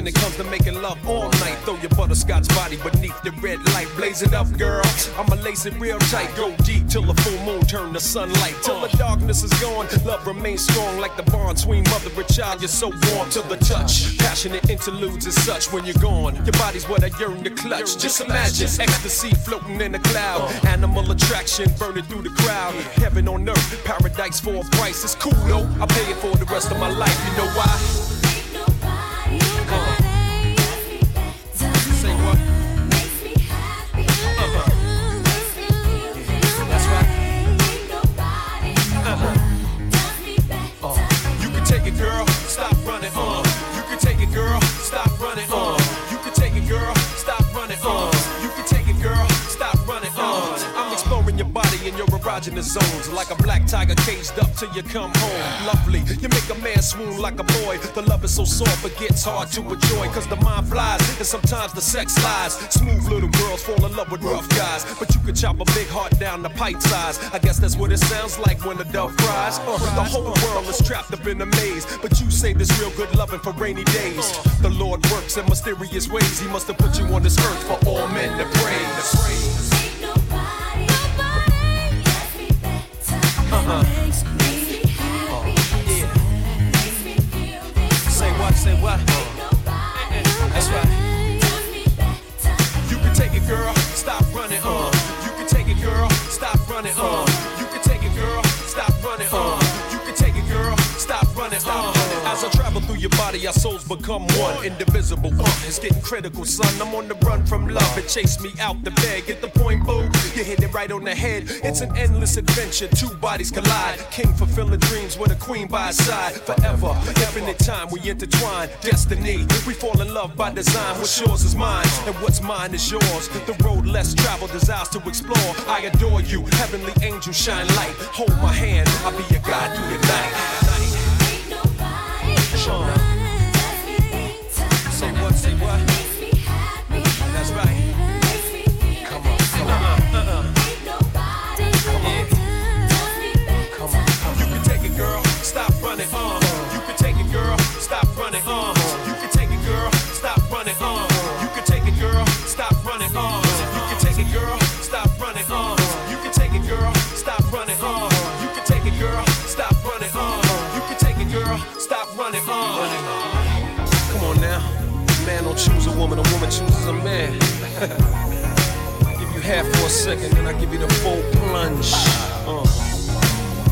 The when it comes to making love all night. Throw your butterscotch body beneath the red light. Blaze it up, girl. I'ma lace it real tight. Go deep till the full moon turn to sunlight. Till the darkness is gone. Love remains strong like the bond between mother and child. You're so warm to the touch. Passionate interludes and such when you're gone. Your body's what I yearn to clutch. Just imagine ecstasy floating in a cloud. Animal attraction burning through the crowd. Heaven on earth, paradise for a price. It's cool though. I'll pay it for the rest of my life. You know why? Zones like a black tiger caged up till you come home. Lovely, you make a man swoon like a boy. The love is so soft, but gets hard to enjoy. Cause the mind flies and sometimes the sex lies. Smooth little girls fall in love with rough guys. But you could chop a big heart down to pipe size. I guess that's what it sounds like when a dove cries. Uh, the whole world is trapped up in a maze. But you say this real good loving for rainy days. The Lord works in mysterious ways. He must have put you on this earth for all men to praise. Uh-huh. Say what, say what? Your our souls become one, indivisible. Uh, it's getting critical, son. I'm on the run from love. It chased me out the bed. Get the point, boo. You hit it right on the head. It's an endless adventure. Two bodies collide. King fulfilling dreams with a queen by his side. Forever, infinite time we intertwine. Destiny, we fall in love by design. What's yours is mine, and what's mine is yours. The road less traveled, desires to explore. I adore you, heavenly angel, shine light. Hold my hand, I'll be your guide through the night. Uh, say what, say what? Woman, a woman chooses a man. I give you half for a second, then I give you the full plunge. Uh.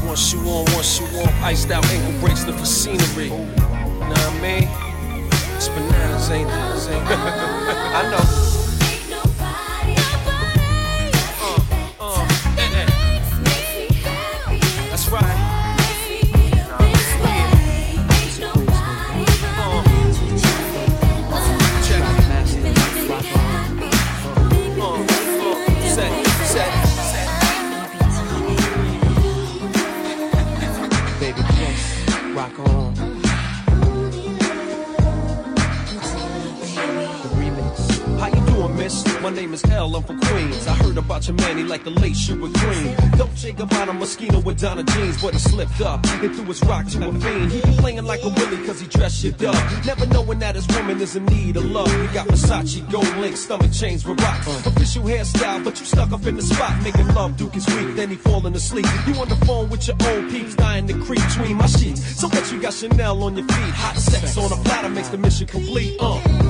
One shoe on, one shoe off, iced out ankle bracelet for scenery. Know what I mean? It's bananas. Ain't it? I know. I heard about your man, he like the late sugar queen. Dolce Gabbana Moschino with Donna jeans, but he slipped up and threw his rock to a fiend. He be playing like a willy cause he dressed shit up. Never knowing that his woman is in need of love. He got Versace, gold link, stomach chains with rocks. Official hairstyle, but you stuck up in the spot. Making love, Duke is weak, then he falling asleep. You on the phone with your old peeps, dying to creep between my sheets. So what you got Chanel on your feet? Hot sex on a platter makes the mission complete. Uh.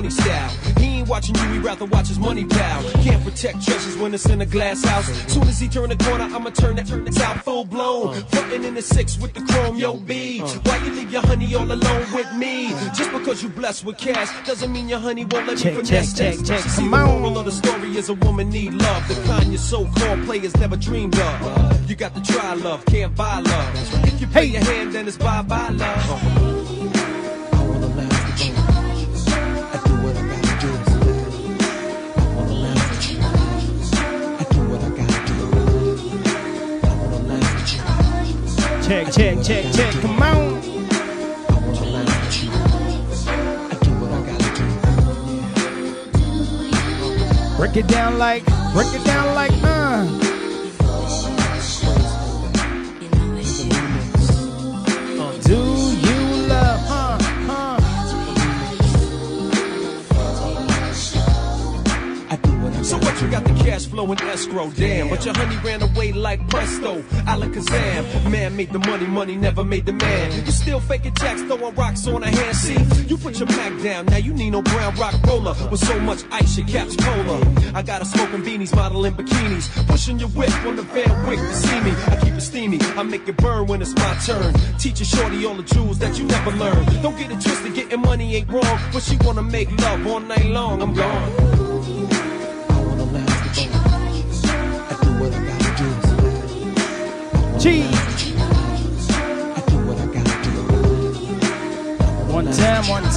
Funny style. He ain't watching you, he rather watch his money pal. Can't protect treasures when it's in a glass house. Soon as he turn the corner, I'ma turn that turn out full blown. Frontin' in the six with the chrome, yo B. Why you leave your honey all alone with me? Just because you blessed with cash doesn't mean your honey won't let Check, you finesse check, check, check. See, Come the on. moral of the story is a woman need love. The kind your so-called players never dreamed of. You got to try love, can't buy love. If you pay your hand, then it's bye-bye love. Check, check, check, check. Come on. Break it down like, break it down like, uh. Do you love, huh, I So what you got cash flow in escrow, damn. But your honey ran away like presto, Alakazam. Man made the money, money never made the man. You still faking jacks, throwing rocks on a hand. See, you put your Mac down, now you need no brown rock roller. With so much ice, your cap's polar. I got a smoking beanies, modeling bikinis. Pushing your whip on the Van Wyck to see me. I keep it steamy, I make it burn when it's my turn. Teach a shorty all the jewels that you never learned. Don't get it twisted, getting money ain't wrong. But she wanna make love all night long, I'm gone. What I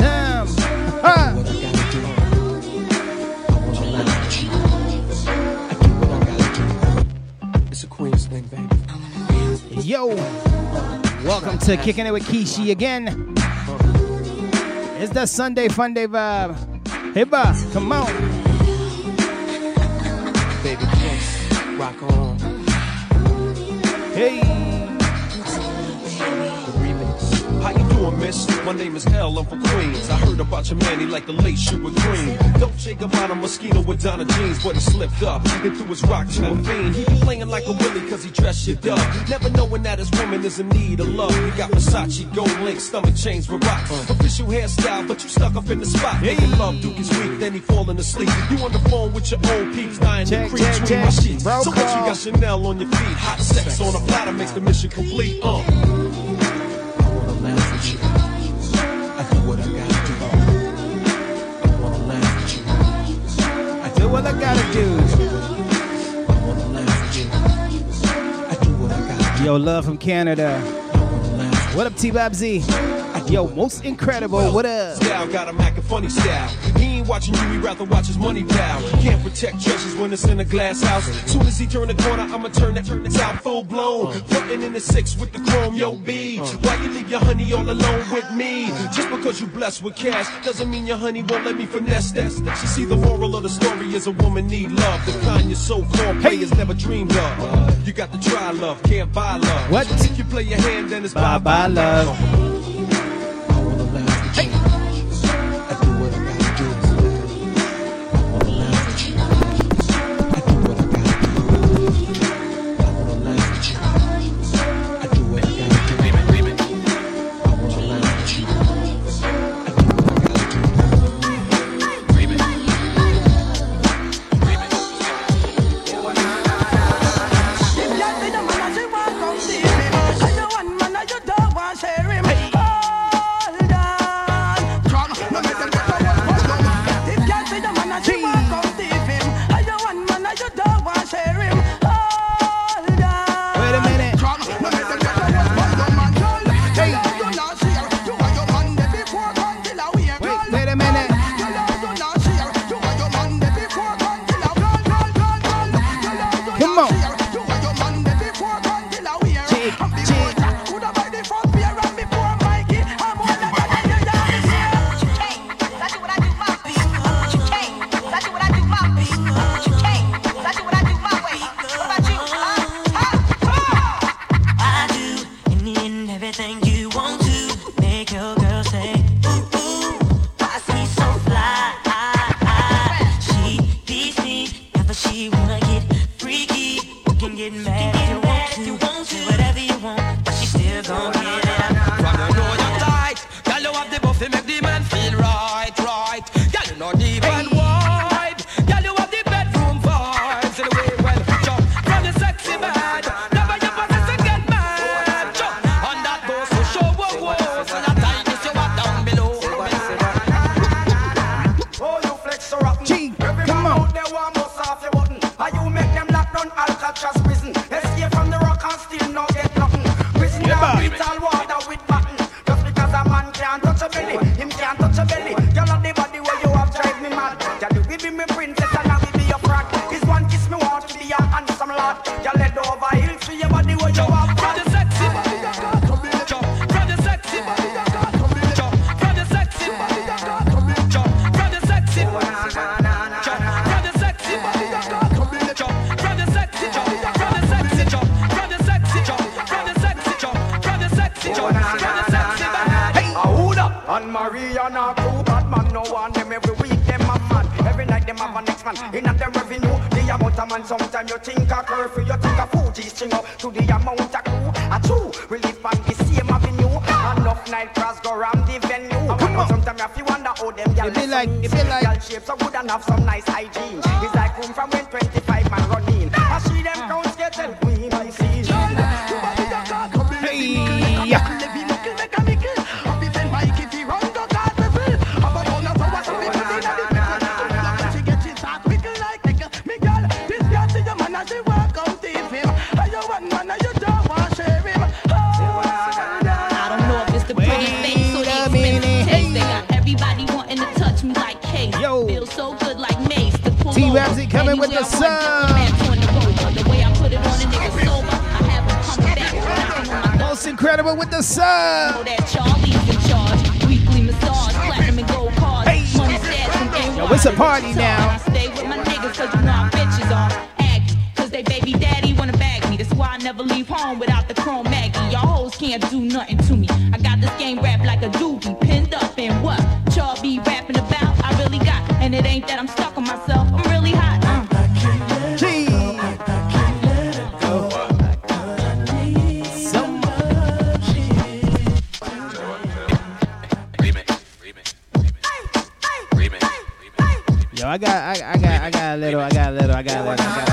gotta. It's a Queens thing, baby. Yo, welcome to Kicking It with Kishi again. It's the Sunday Fun Day vibe. Hey, boss, come on. Baby, please rock on. Hey, My name is Hell, I'm from Queens. I heard about your man, he like the late sugar green. Don't shake about a Moschino with Donna jeans, but he slipped up and threw his rock to a fiend. He be playing like a willy cause he dressed shit up. Never knowing that his woman is in need of love. He got Versace, gold link, stomach chains with rocks. Official hairstyle, but you stuck up in the spot. Making love, Duke is weak, then he falling asleep. You on the phone with your old peeps, dying Check, to check, check. my sheets. Bro so what you got Chanel on your feet? Hot sex on a platter makes the mission complete. Uh. Yo, love from Canada. What up, T Babsy? Yo, most incredible. What up? Style got a Mac and funny style. He ain't watching you, he rather watch his money pal. Can't protect treasures when it's in a glass house. Soon as he turn the corner, I'ma turn that turn out full blown. Frontin' in the six with the chrome, yo B. Why you leave your honey all alone with me? Just because you blessed with cash doesn't mean your honey won't let me finesse that. She see the moral of the story is a woman need love. The kind your so-called players never dreamed of. You got to try love, can't buy love. What? If you play your hand, then it's Bye bye, love. Wanna can't do nothing to me. I got this game wrapped like a doobie, pinned up in what y'all be rapping about. I really got, and it ain't that I'm stuck on myself. I'm really hot. Uh. Yo, I got, I, I got, I got a little, I got a little, I got a little. I got a little.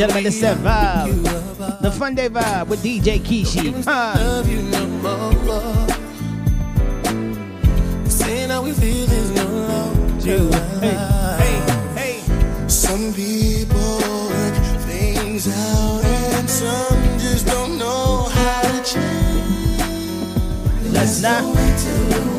gentlemen, it's that vibe. The fun day vibe with DJ Kishi. Huh? Hey, hey, hey. Some people work things out and some just don't know how to change. Let's not.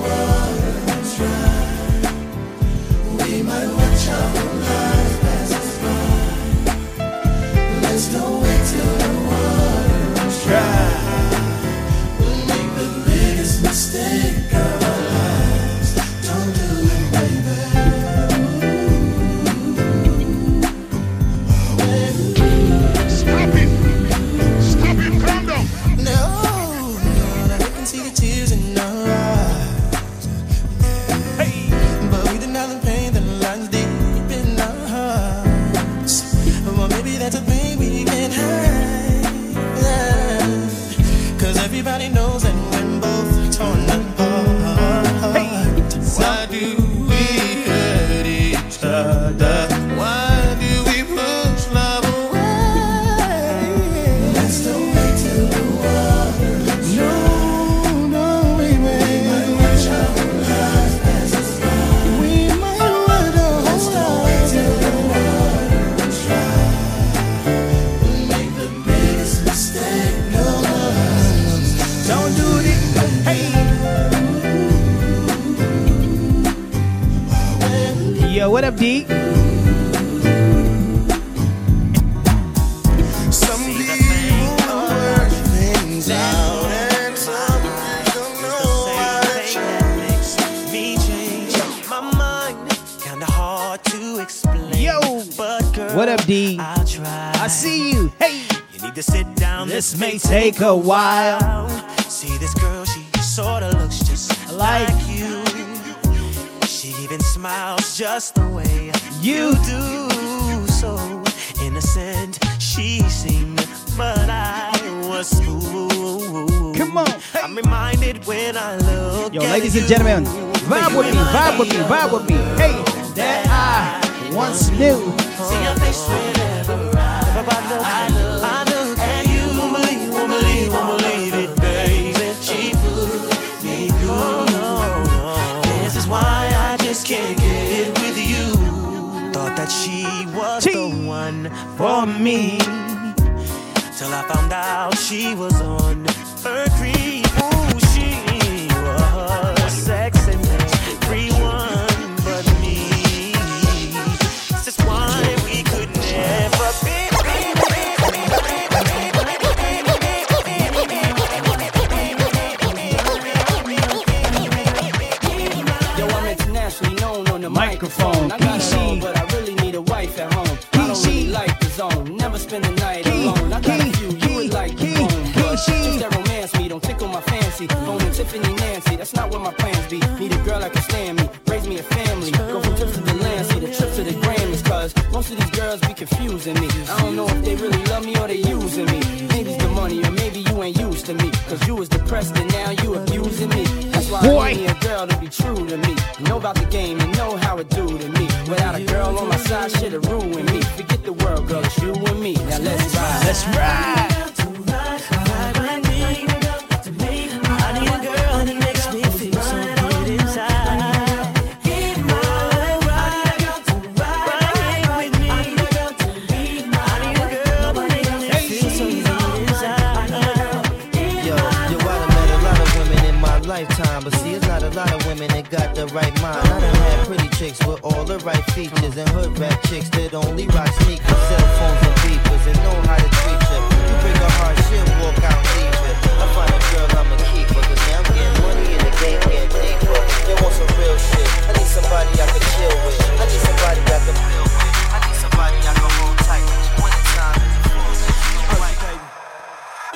Lifetime, but see, it's not a lot of women that got the right mind. I done had pretty chicks with all the right features, and hood rat chicks that only rock sneakers, cell phones, and beepers, and know how to treat you. You bring a hard shit, walk out and leave it. I find a girl I'ma keep her, cause now I'm getting money and the game getting deeper. They want some real shit. I need somebody I can chill with. I need somebody I can feel with. I need somebody I can hold tight. When time,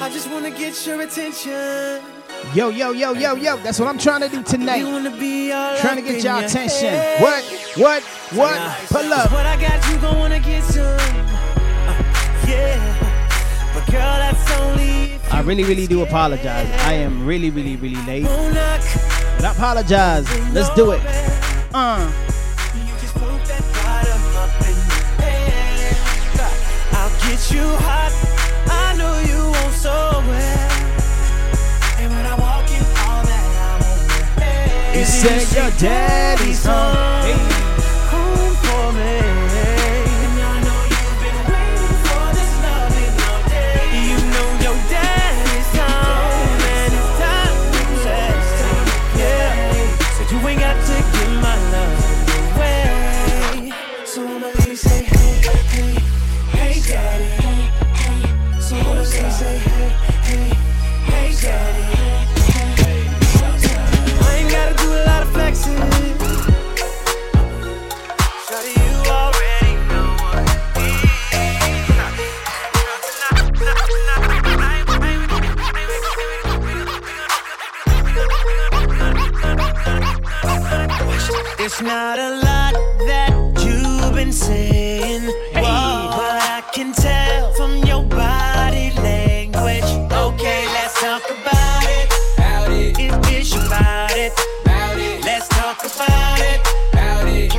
I just wanna get your attention. Yo, yo, yo, yo, yo. That's what I'm trying to do tonight. Trying to get y'all your attention. head. What? What? What? Pull up. What I got, you gon' wanna get some. Uh, yeah. But girl, that's only I really, really do apologize. I am really, really, really late. But I apologize. Let's do it. Uh. You just put that bottom up in your head. I'll get you hot. I know you want so well. Said your daddy's home It's not a lot that you've been saying, but I can tell from your body language. Okay, let's talk about it. About it. If it's about it. About it. Let's talk about it. About it.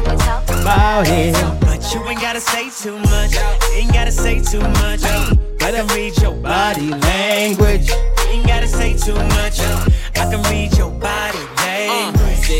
About it. But you ain't gotta say too much. Ain't gotta say too much. I can read your body language. Ain't gotta say too much. I can read your body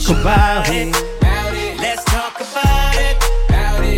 talk about it. Let's talk about it.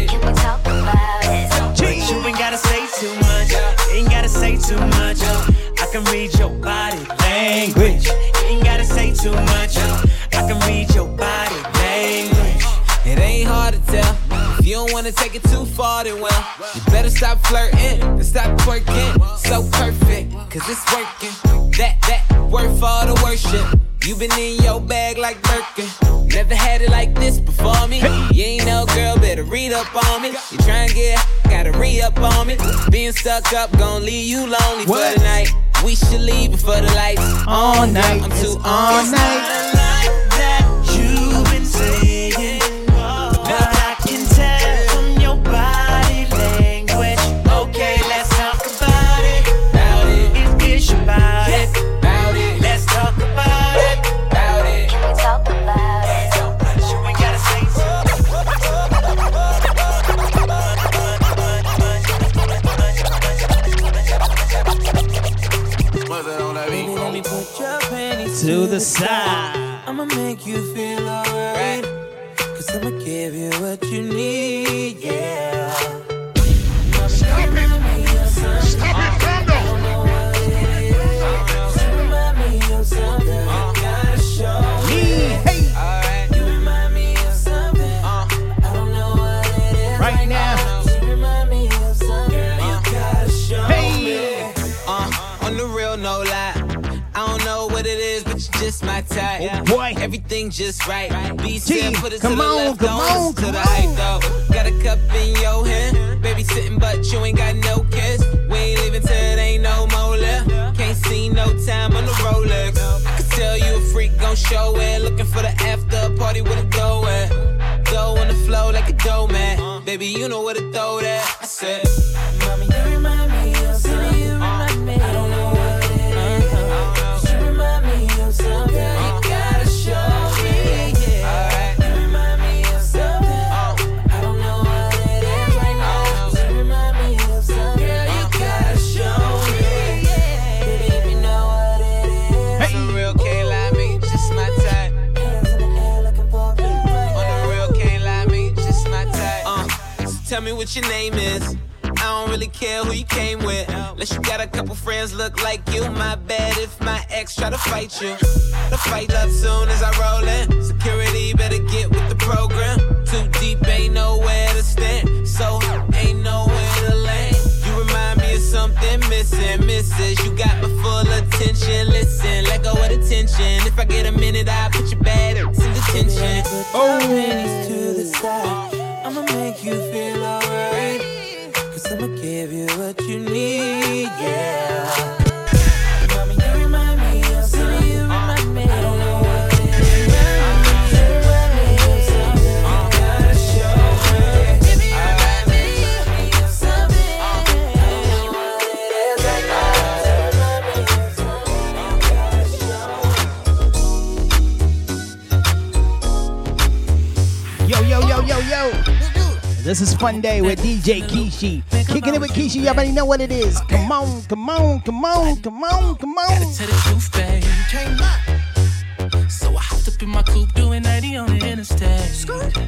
Can we talk about it? You ain't gotta say too much. Ain't gotta say too much. I can read your body language. Ain't gotta say too much. I can read your body language. It ain't hard to tell. If you don't wanna take it too far, then well, you better stop flirting and stop twerking. So perfect, cause it's working. That, that, worth all the worship. You been in your bag like Birkin. Never had it like this before me. You ain't no girl, better read up on me. You tryna get, gotta re up on me. Being stuck up, gon' leave you lonely for the night. We should leave before the lights All night, I'm too all on night. The side. Everything just right. B Gee, said put it come to the on, left, come on, listen to come the on. hype though. Got a cup in your hand, baby sitting, but you ain't got no kiss. We ain't leaving till it ain't no more left. Can't see no time on the Rolex. I can tell you a freak gon' show it. Looking for the after party with a go at. Go on the flow like a dough man. Baby, you know where to throw that. I said. What your name is. I don't really care who you came with. Unless you got a couple friends look like you. My bad if my ex try to fight you. The fight up soon as I roll in. Security better get with the program. Too deep, ain't nowhere to stand. So ain't nowhere to land. You remind me of something missing, misses. You got my full attention. Listen, let go of the tension. If I get a minute, I put your bad in detention. Oh. panties to the side. I'ma make you feel alright. Cause I'ma give you what you need, yeah. This is Fun Day with DJ Kishi. Kicking it with Kishi. You already know what it is. Come on, come on, come on, come on, come on. Tell the truth, babe. So I hopped up in my coupe doing 90 on the interstate.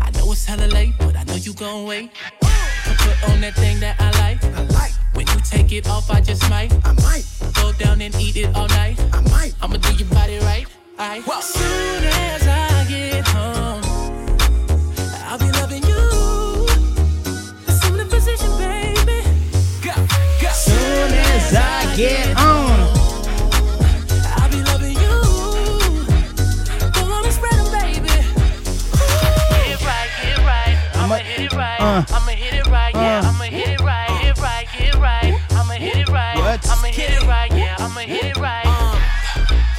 I know it's hella late, but I know you gon' wait. To put on that thing that I like. I like. When you take it off, I just might. I might. Go down and eat it all night. I might. I'ma do your body right. I. Soon as I get home, get on. I'll be loving you. Go on and spread 'em, baby. Hit it right, get it right. I'ma hit it right. uh, I'ma hit it right, yeah. uh. I'ma hit it right, hit it right, get it right. I'ma hit it right. What? I'ma hit it right, yeah. I'ma hit it right.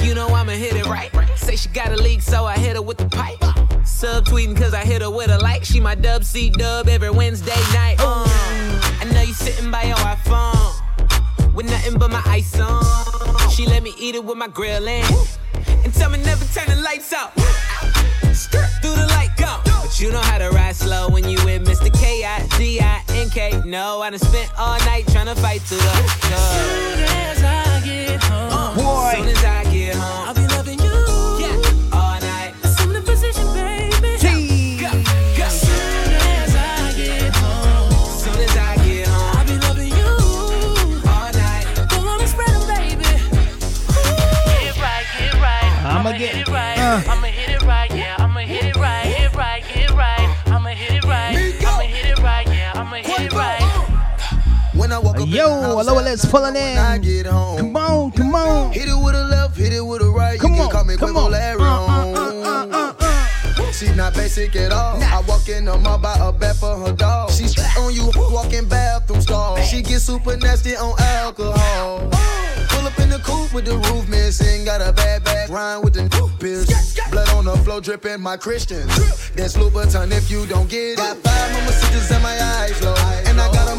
You know I'ma hit it right. Say she got a leak, so I hit her with the pipe. Subtweeting cause I hit her with a like. She my dub C dub every Wednesday night. Uh, I know you sitting by your iPhone with nothing but my ice on. She let me eat it with my grill in. And tell me never turn the lights out. Through the light go. But you know how to ride slow when you with Mr. K-I-D-I-N-K. No, I done spent all night trying to fight through the Soon as I get home, Boy. Soon as I get home. Uh. I'ma hit it right, yeah. I'ma hit it right, hit it right, hit it right. I'ma hit it right. I'ma hit it right, yeah. I'ma hit it right. When I walk up Yo, lower let's pulling in. Come on, come on. Hit it with a left, hit it with a right. Come you on, can call me come on. Larry. Uh, She not basic at all. I walk in the mall, buy a bed for her dog. She spit on you, walking bathroom stall. She get super nasty on alcohol. Pull up in the coupe with the roof missing. Got a bad bag, rhyme with the pills. Blood on the floor, dripping my Christian. That's Louboutin if you don't get it. Got five mama sisters in my eyes low. And I got them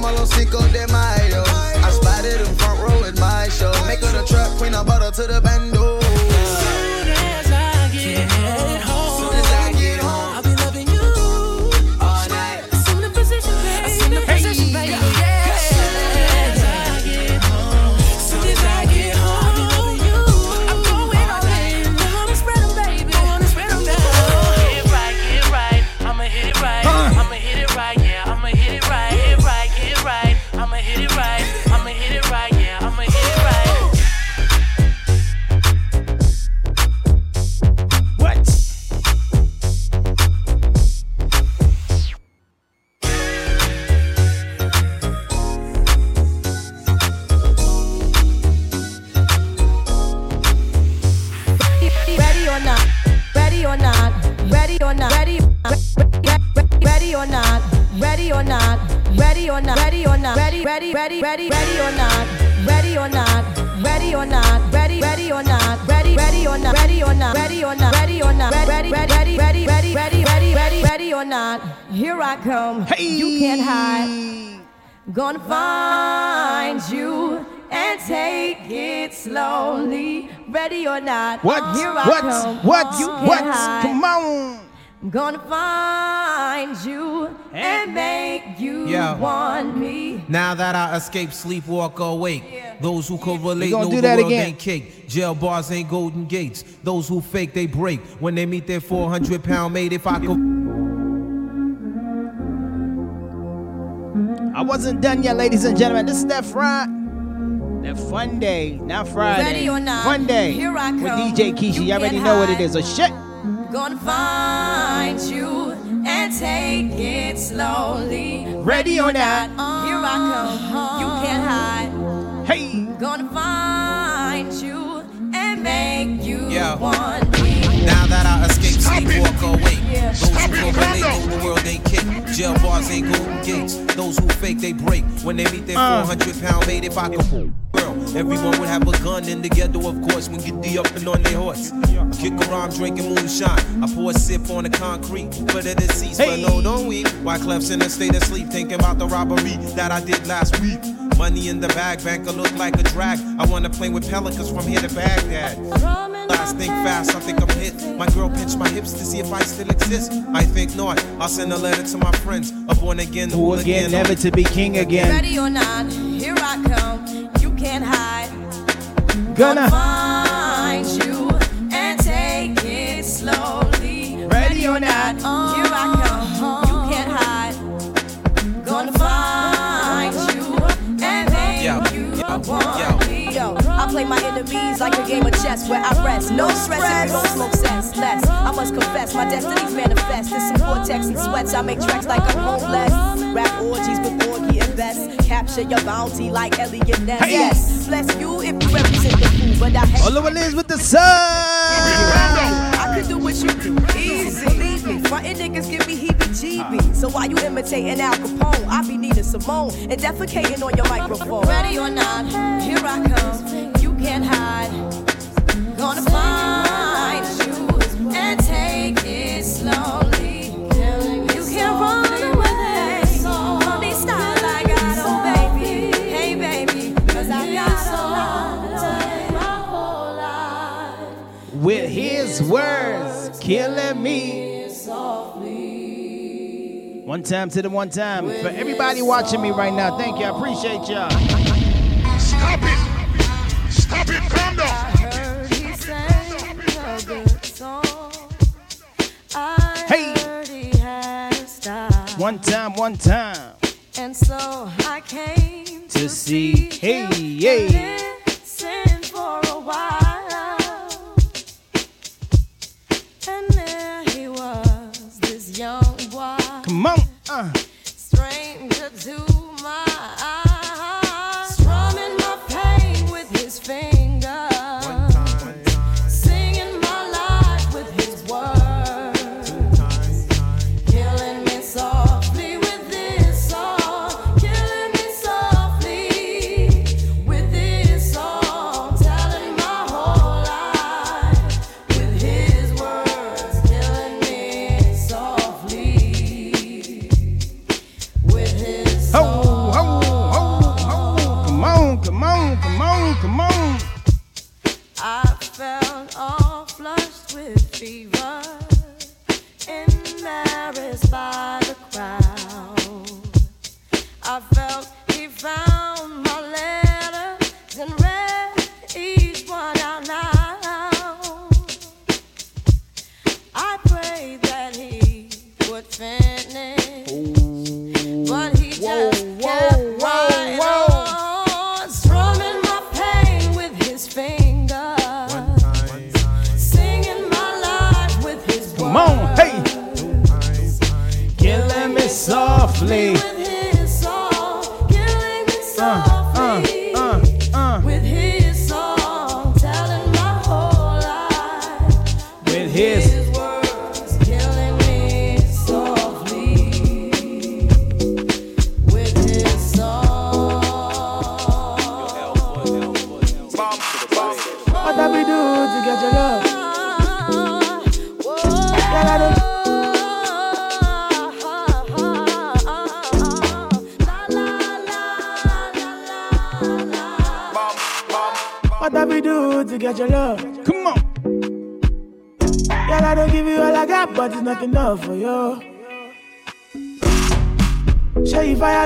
Gonna find you and make you Yeah. want me. Now that I escape, sleep, walk awake. Those who correlate gonna know do the that world again. ain't cake. Jail bars ain't golden gates. Those who fake, they break. When they meet their 400 pound mate, if I could. I wasn't done yet, ladies and gentlemen. This is that Friday. That fun day, not Friday. Ready or not, Fun day. here I With. DJ Kishi. You You already know what it is. hide. is. Oh shit. Gonna find you and take it slowly. Ready or not. Here I come. You can't hide. Hey. Gonna find you and make you Yeah. want me. Now that I escape, sleep, walk awake. Those who correlate know the world ain't kick. Jail bars ain't golden gates. Those who fake, they break. When they meet their Uh. 400 pound mate, if I could. Everyone would have a gun in the ghetto, of course, when get the up and on their horse. Kick around drinking moonshine. I pour a sip on the concrete for the deceased, but no, don't we? Wyclef's in a state of sleep, thinking about the robbery that I did last week. Money in the bag, banker look like a drag. I wanna play with pelicans from here to Baghdad. Last think fast, I think I'm hit. My girl pinched my hips to see if I still exist. I think not. I'll send a letter to my friends. A born again, Who again, never to be king again. Ready or not, here I come. You can't hide. Gonna. find you and take it slowly. Ready or not, here I come. Like a game of chess where I rest. No stress if you don't smoke cess. Less, I must confess, my destinies manifest. In some vortex and sweats, I make tracks like I'm homeless. Rap orgies with orgy invest. Capture your bounty like Eliot Ness. Hey. Yes, bless you if you represent the fool, but I hate All over Liz with the sun. I could do what you do, easy. Believe me, frontin' niggas give me heebie-jeebies. So why you imitating Al Capone? I be needing Simone and defecating on your microphone. Ready or not, here I come. You can't hide. With his words killing me. One time to the one time. For everybody watching me right now, thank you. I appreciate y'all. Stop it! One time, one time. And so I came To see. Hey, hey.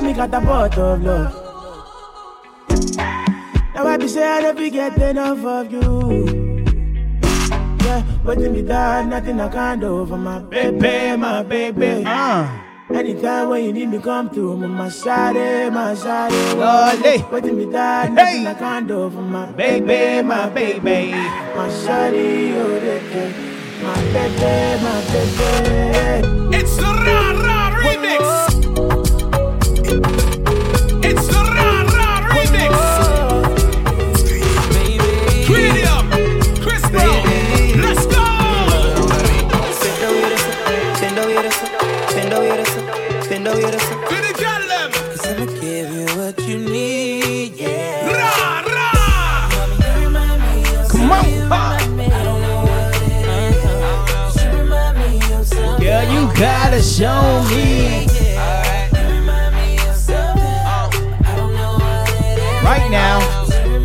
Me got a pot of love. Now I be say I never get enough of you. Yeah, but in me dad, nothing I can't do for my baby, my baby. Uh. Anytime when you need me, come through. My side, my side. Lolly. But in me dad, nothing I can't do for my baby, my baby. My shawty, oh. My baby, my baby. It's the show me. Right now. It's the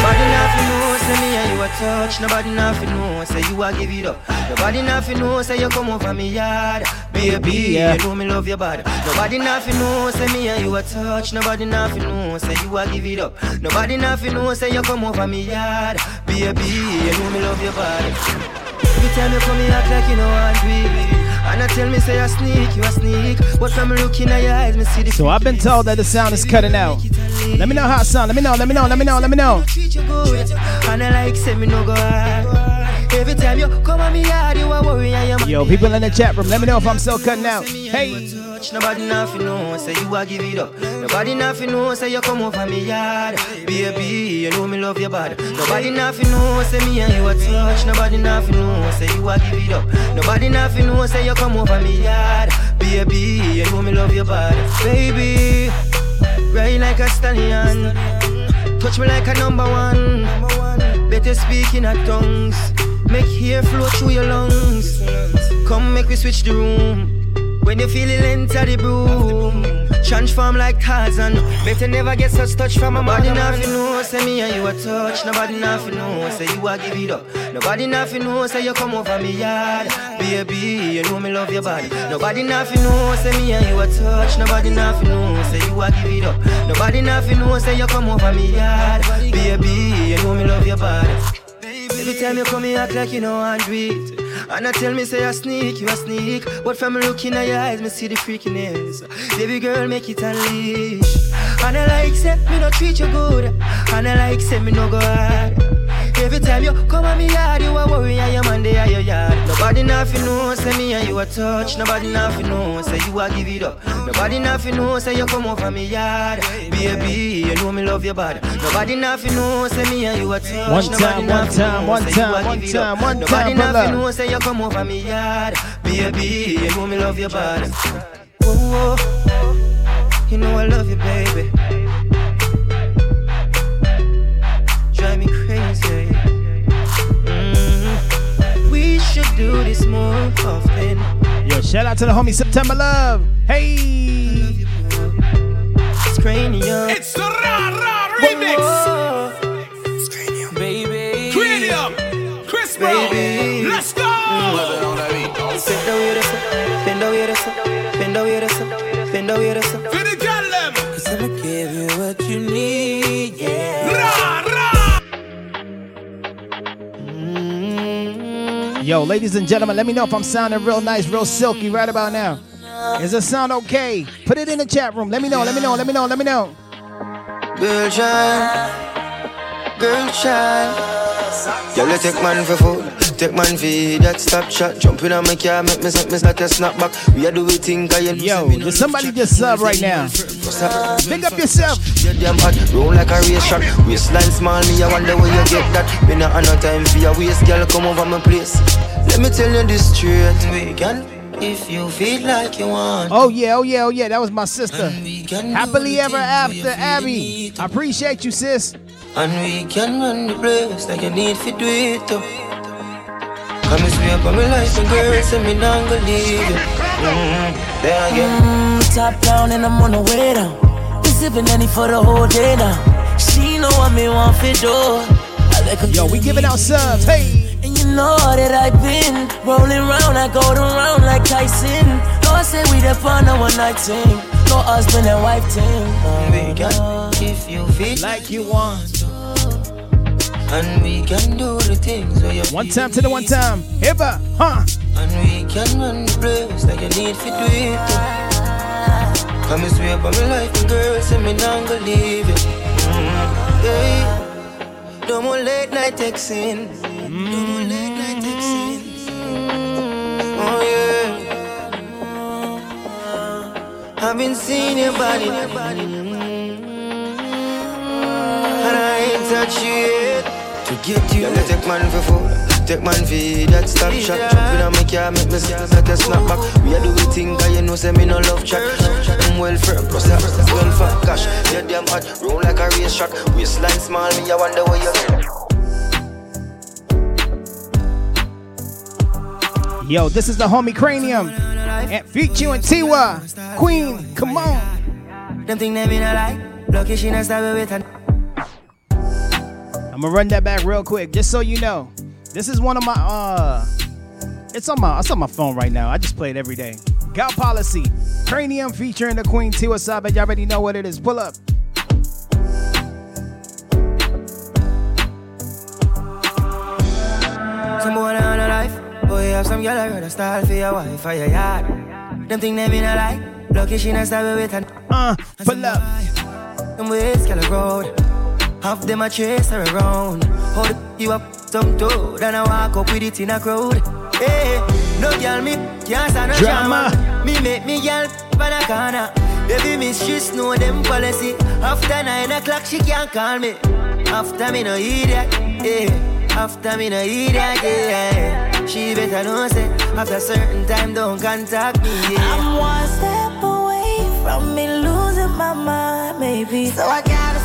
Nobody nothing know, say me and you a touch. Nobody nothing know, say you a give it up. Nobody nothing know, say you come over me yard. Baby, Yeah. you know me love your body. Nobody nothing know, say me and you a touch. Nobody nothing know, say you a give it up. Nobody nothing know, say you come over me yard. Baby, you know me love your body. Every time you come, you act like you know baby. And I tell me say I sneak, you a sneak. But from looking at your eyes, me see the So I've been told that the sound is cutting out. Let me know how it sound. Let me know. Let me know. Let me know. Let me know. treat you good. And I like say me no go. Every time you come on me yard, you a worry and you Yo, people in the chat room, let me know if I'm still cutting out. Hey. Touch. Nobody nothing know, say you a give it up. Nobody nothing know, say you come over me yard. Baby, you know me love your body. Nobody nothing know, say me and you a touch. Nobody nothing know, say you a give it up. Nobody nothing know, say you come over me yard. Baby, you know me love your body. Baby, ride like a stallion. Touch me like a number one. Better speak in a tongues. Make hair flow through your lungs. Come make we switch the room. When you feel it enter the broom. Transform like Tarzan. Better never get such touch from a body. Nothing know, say me and you a touch. Nobody nothing know, say you a give it up. Nobody nothing know, say you come over me yard. Baby, you know me love your body. Nobody nothing know, say me and you a touch. Nobody nothing know, say you a give it up. Nobody nothing know, say you come over me yard. Baby, you know me love your body. Every time you come, you act like you know and do it. And I tell me, say I sneak, you a sneak. But from looking at your eyes, me see the freakiness. Baby girl, make it unleash. And I like, say, me no treat you good. And I like, say, me no go hard. Every time you come on me yard, you a worry and your man they are your yard. Nobody nothing know, say me and you a touch. Nobody nothing know, say you a give it up. Nobody nothing know, say you come over me yard. Baby, you know me love your body. Nobody nothing know, say me and you a touch. One time, one time, one say you a time, one time, one Nobody time, pull nothing know, say you come over me yard. Baby, you know me love your body. Oh, whoa, oh, oh. whoa. You know I love you, baby. Should do this more often. Yo, shout out to the homie September Love. Hey. It's Kranium. It's the Ra Ra remix. Baby. Kranium. Chris Brown. Baby. Let's go. Yo, ladies and gentlemen, let me know if I'm sounding real nice, real silky right about now. Is it sound okay? Put it in the chat room. Let me know, let me know, let me know, let me know. Girl child, girl child. Take man for food, take man for that stop shot. Jump in on my car, make me make me like a snapback. We are do we think I am. Yo, does somebody just sub right now? Big up yourself. You damn hot, roll like a race track. Waistline small, me I wonder where you get that. Me not have no time for your waist, girl. Come over my place. Let me tell you this straight. We can, if you feel like you want. Oh yeah, oh yeah, oh yeah. That was my sister. Happily ever after, Abby. I appreciate you, sis. And we can run the place like you need to do it too. Come and swear for me life and girl, say me not gonna leave you. Mm, there again. Mm, top down and I'm on the way down. Been sipping any for the whole day now. She know what me want for do. I like her Yo, we giving out subs. Hey. And you know that I've been rolling round, I go around like Tyson. No, I say we the fun a one night team. No husband and wife team. We can, if you feel like you want. And we can do the things where you One time to the one time. Hippa, huh? And we can run the place like you need to do it. Come and for me life and girl, say me not gonna leave you. Mm, yeah. No more late night texting. No more late night texting. Oh yeah. I've been seeing your body. And I ain't touch you yet. To get you. Yeah, take man for food. Take man for that stop shot. Jump in on my car, make me snap like a snapback. We are do thing, think, you know, say me no love chat. I'm well firm, plus that well fat cash. Yeah, damn hot, roll like a race track. Waistline small, me I wonder where you Yo, this is the homie Kranium. And Future and Tiwa. Queen, come on. Them think they mean I like. Lucky she not stab with her. I'm gonna run that back real quick, just so you know. This is one of my uh it's on my it's on my phone right now. I just play it every day. Got policy. Kranium featuring the Queen Tiwa Savage. Y'all already know what it is. Pull up. Some boy on a life. Boy, have some girl I rather style for your wife or your yard. Them think they mean I like. Lucky she not stab with her. Uh, pull up. Them ways girl road. Half them a chase her around. Hold you up some toe, then I walk up with it in a crowd. Hey, no girl me can't stand no Drama. drama. Me make me girl pan a corner. Baby miss she know them policy. After nine o'clock she can't call me. After me no idiot, yeah. After me no idiot, yeah. She better know say after certain time don't contact me, yeah. I'm one step away from me losing my mind, maybe. So I gotta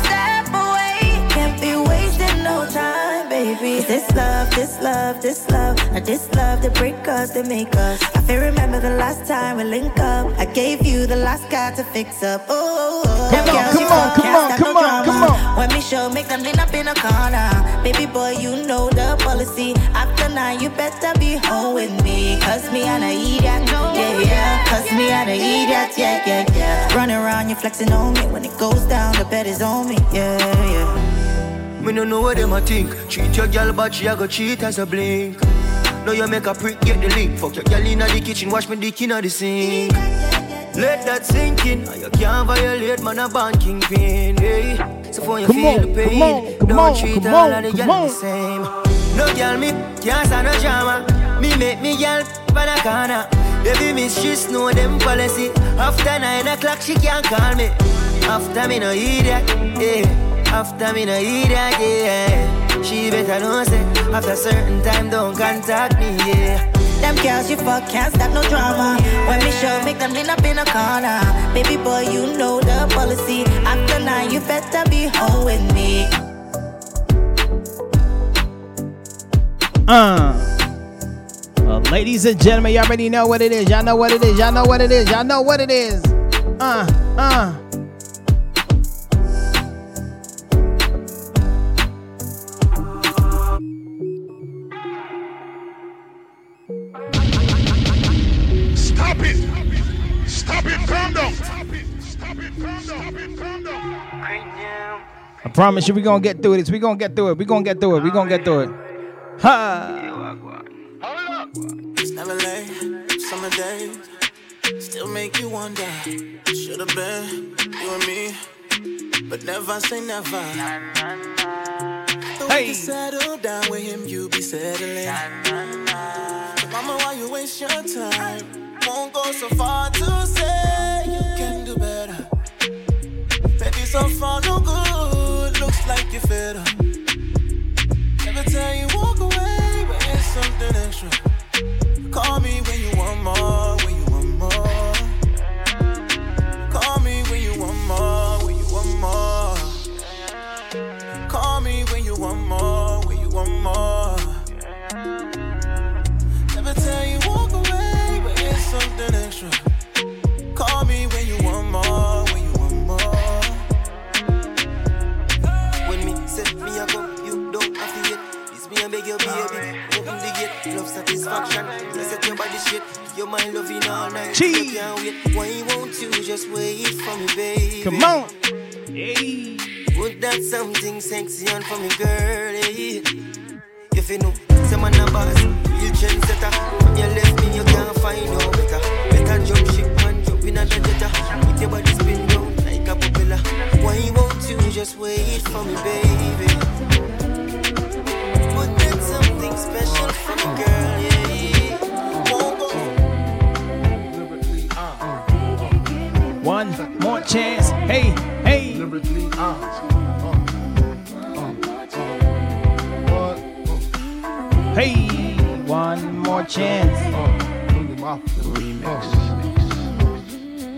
time, baby. 'Cause This love, this love, this love, or this love that break us, that make us. I feel remember the last time we link up. I gave you the last guy to fix up. Oh, oh, oh. oh. Come on, come you on, come on, come no on, come drama. on. When me show, make them lean up in a corner. Baby boy, you know the policy. After nine, you better be home with me. Cause me and I eat that, yeah, yeah. Cause me and I eat that, yeah, yeah, yeah. Running around, you flexing on me. When it goes down, the bed is on me, yeah, yeah. Me no know what them a think. Treat your girl, but she a go cheat as a blink. Now you make a prick, get the link. Fuck your girl inna the kitchen, wash me dick inna the sink. Let that sink in. and You can't violate man a band kingpin. Hey, so for you Come feel on, the pain, come on, come don't on, treat come all on, of the girl the same. No girl me can't stand no drama. Me make me girl on the corner. Baby miss, she know them policy. After nine o'clock, she can't call me. After me no idiot, yeah. After me no idiot, yeah. She better know say after a certain time don't contact me, yeah. Them girls you fuck can't stop no drama. When me show, make them lean up in a corner. Baby boy, you know the policy. After nine, you better be home with me. Uh. Well, ladies and gentlemen, y'all already know what it is. Y'all know what it is. Y'all know what it is. Y'all know what it is. Uh, uh. I promise you, we're gonna get through this. We're gonna get through it. We're gonna get through it. We're gonna get through it. Ha! It's never late, summer days still make you wonder. Should've been you and me, but never say never. The way settle down with him, you be settling. Mama, why you waste your time? Won't go so far to say you can do better. So far no good. Like you fed up. Every time you walk away, but it's something extra. Satisfaction. You set your body shit. Your mind loving all night. Cheese. You can't wait. Why won't you just wait for me, baby? Come on. Put that something sexy on for me, girl. Hey. If you know, say man a boss, you trendsetter. Your left me, you can't find no better. Better jump ship and jump in a jetta. With your body spin round like a propeller. Why won't you just wait for me, baby? Put that something special for me, girl. Yeah. One more chance. Hey, hey. Uh, Hey, one more chance. Remix.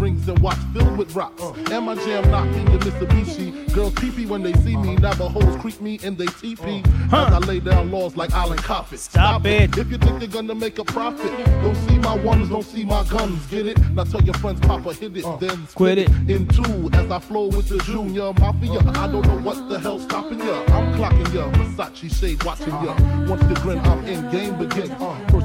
Rings and watch filled with rocks. Uh. And my jam knocking the Mitsubishi. Girls pee when they see me. Navajos creep me in they teepee. Uh. As I lay down laws like Island Coffin. Stop it. If you think they're gonna make a profit, don't see my ones, don't see my guns. Get it? Now tell your friends, Papa hit it, uh. then Quit it. in two as I flow with the junior mafia. I don't know what the hell's stopping ya. I'm clocking ya, Versace shade watching ya. Once the grin, I'm in game begin. First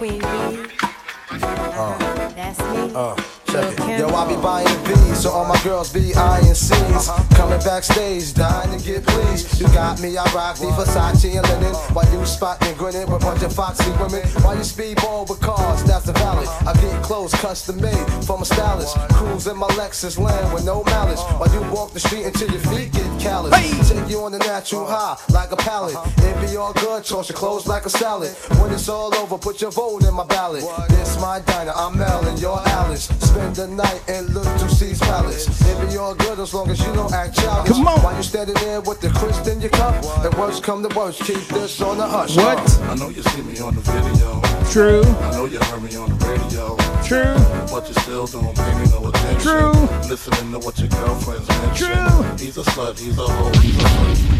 Queen Bee. Uh, That's me. uh, it. Yo, I be buying V's, so all my girls be eyeing C's. Coming backstage, dying to get pleased. You got me, I rock the Versace and linen. While you spot me grinning with a bunch of foxy women. While you speedball with cars, that's the valid. I get clothes custom made from a stylist. Cruise in my Lexus land with no malice. While you walk the street until your feet get callous. Take you on the natural high like a pallet. It be all good, toss your clothes like a salad. When it's all over, put your vote in my ballot. This my diner, I'm Mel and your Alice. Spend the night in Little C's Palace. It be all good as long as you don't act childish. Come on. While you standing there with the crisp in your cup, and worst come to worst, keep this on the hush. What? I know you see me on the video. True. I know you heard me on the radio. True. But you still don't pay me no attention. True. Listening to what your girlfriends mention. True. He's a slut, he's a hoe, he's a freak.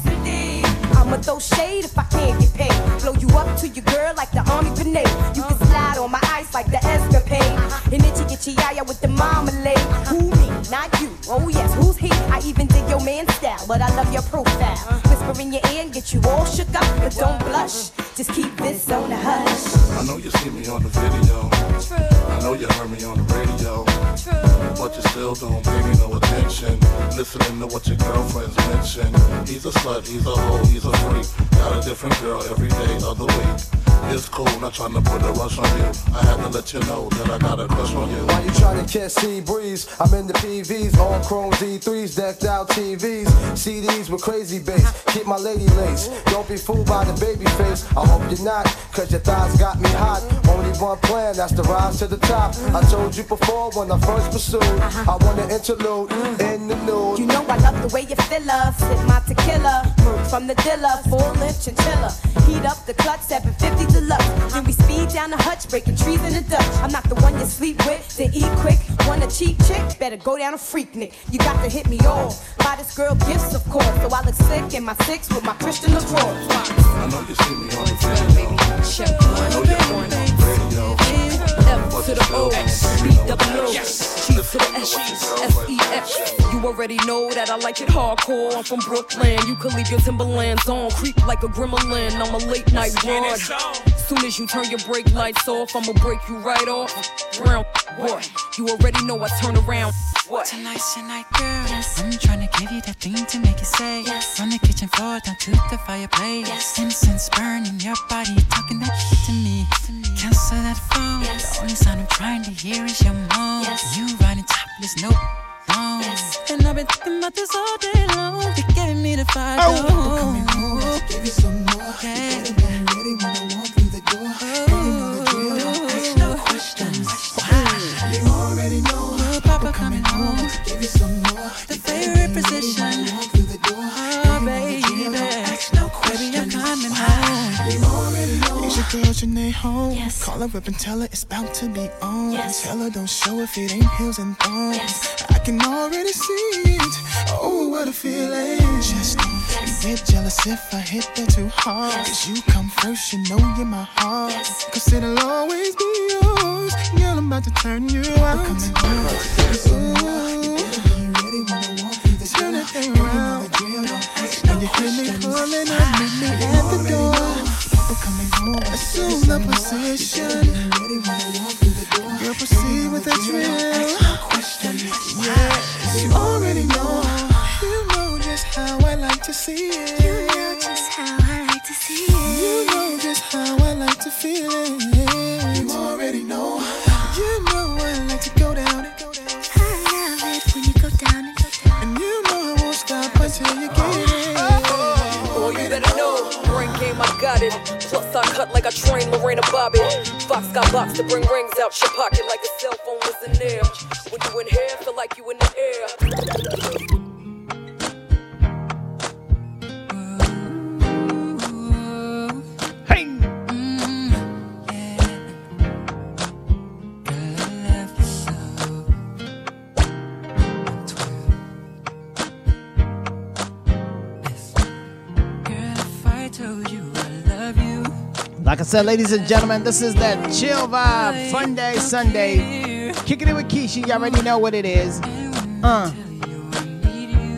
I'ma throw shade if I can't get paid. Blow you up to your girl like the army grenade. You can slide on my ice like the escapade. And itchy get yaya with the marmalade. Uh-huh. Who me? Not you. Oh yes, who's he? I even dig your man style, but I love your profile. Uh-huh. Whisper in your ear and get you all shook up, but don't blush. Just keep this on the hush. I know you see me on the video. I know you heard me on the radio. But you still don't pay me no attention. Listening to what your girlfriends mention. He's a slut, he's a hoe, he's a freak. Got a different girl every day of the week. It's cool, not trying to put a rush on you. I had to let you know that I got a crush on you. While you trying to catch sea breeze, I'm in the PVs, all chrome D3s, decked out TVs, CDs with crazy bass. Keep my lady lace. Don't be fooled by the baby face. I hope you're not, cause your thighs got me hot. Only one plan, that's to rise to the top. I told you before when I first pursued, I want an interlude in the nude. You know I love the way you fill up, sip my tequila, from the dealer, full lip chinchilla. Heat up the clutch, 750 deluxe. Then we speed down the hutch, breaking trees in the Dutch. I'm not the one you sleep with, to eat quick. Want a cheap chick? Better go down a Freaknik. You got to hit me all. Buy this girl gifts, of course. So I look sick in my six with my Christian LaCroix. I know you see me on the video. I know you heard me on the radio. F to the O, B double O, G to the S, F E X. You already know that I like it hardcore. I'm from Brooklyn. You could leave your Timberlands on, creep like a gremlin. I'm a late night run. Soon as you turn your brake lights off, I'ma break you right off. Brown boy, you already know I turn around. What? Tonight's your night, girl. Yes. I'm trying to give you that thing to make you say yes. From the kitchen floor down to the fireplace. Yes. Incense burning your body, talking that shit to me. Cancel that phone. The only sound I'm trying to hear is your moan. You riding topless, no wrong. And I've been thinking about this all day long. You gave me the fire. Oh. Give you some more. Yeah. You better be ready when I walk through the door. You know the drill. Don't ask no questions. You already know. Oh, Papa coming home. Give you some more. The favorite position. Walk through the door. Oh, baby. Ask no questions. Baby, I'm coming home. You already know. Is your girl Janae home? Yes. Call her up and tell her it's about to be on. Yes. Tell her don't show if it ain't heels and thongs. Yes. I can already see it. Oh, what a feeling. Just don't get jealous if I hit that too hard. Cause you come first, you know you're my heart. Cause it'll always be yours. Girl, I'm about to turn you out. Coming home. Ooh. Turn that thing around. And you hear me pulling up, meet me at the door. We're coming home. Assume the position. Girl, proceed with the drill. Yeah, you already know. You know just how I like to see it. You know just how I like to see it. You know just how I like to feel it. I got it. Plus, I cut like I train Lorena Bobbitt. Fox got box to bring rings out your pocket like a cell phone was in there. When you in here, feel like you in the air. Like I said, ladies and gentlemen, this is that chill vibe, fun day Sunday. Kicking it with Keisha, you all already know what it is. Uh.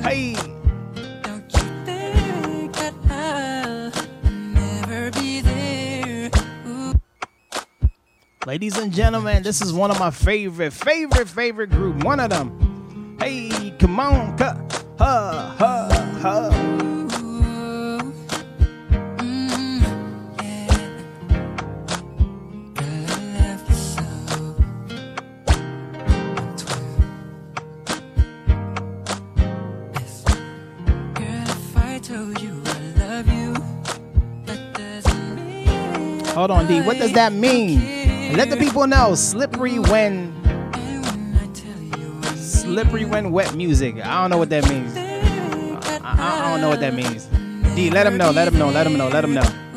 Hey. Ladies and gentlemen, this is one of my favorite, favorite, favorite group. One of them. Hey, come on, cut, ha, ha, Hold on, D. What does that mean? Let the people know. Slippery when. Slippery when wet music. I don't know what that means. I, I- I don't know what that means. D, let them know. Let them know. Let them know. Let them know.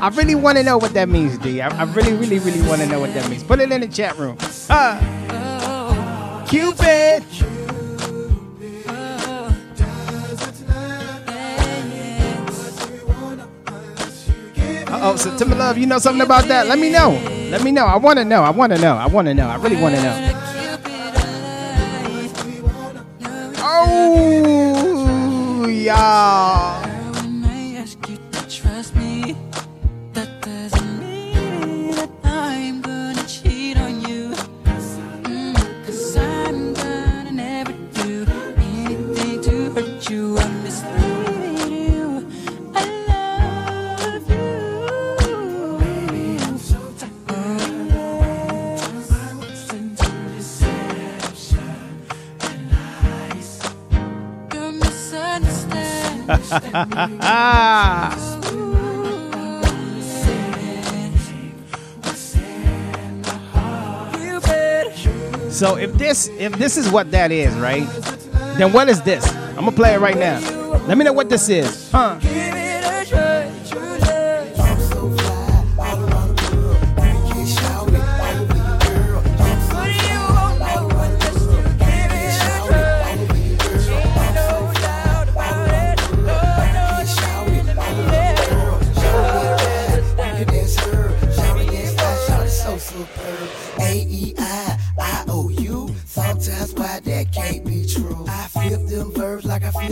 I, really want to know what that means, D. I, I really, really, really want to know what that means. Put it in the chat room. Cupid! Uh oh, so Timber Love, you know something about that? Let me know. Let me know. I want to know. I want to know. I want to know. I really want to know. Oh, y'all. So if this if this is what that is, right? Then what is this? I'm gonna play it right now. Let me know what this is. Huh?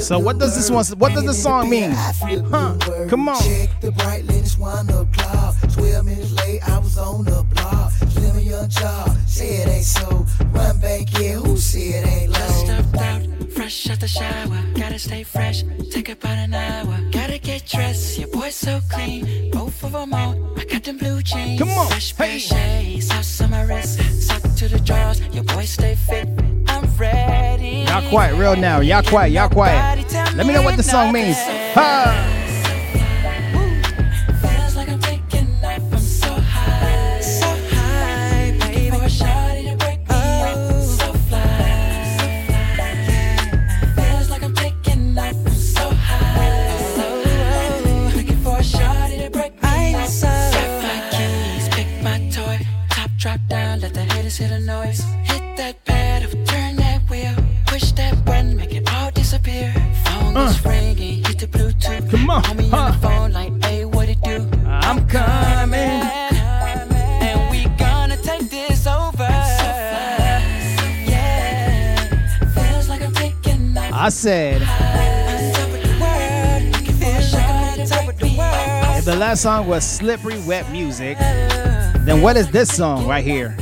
So what does this one? What does the song mean? Huh? Come on. Check the bright latest one o'clock. Twelve minutes late, I was on the block. Slim and young job, say it ain't so. Run back, yeah, who it ain't low? Stuffed out, fresh out the shower. Gotta stay fresh, take about an hour. Gotta get dressed, your boy's so clean. Both of them on, I got them blue jeans. Come on, fresh pair of shades, sauce on my wrist. To the drawers, your boy stay fit. I'm ready. Y'all quiet, real now. Y'all quiet. Y'all quiet. Let me know what the song means. Ha! Song was slippery wet music, then what is this song right here?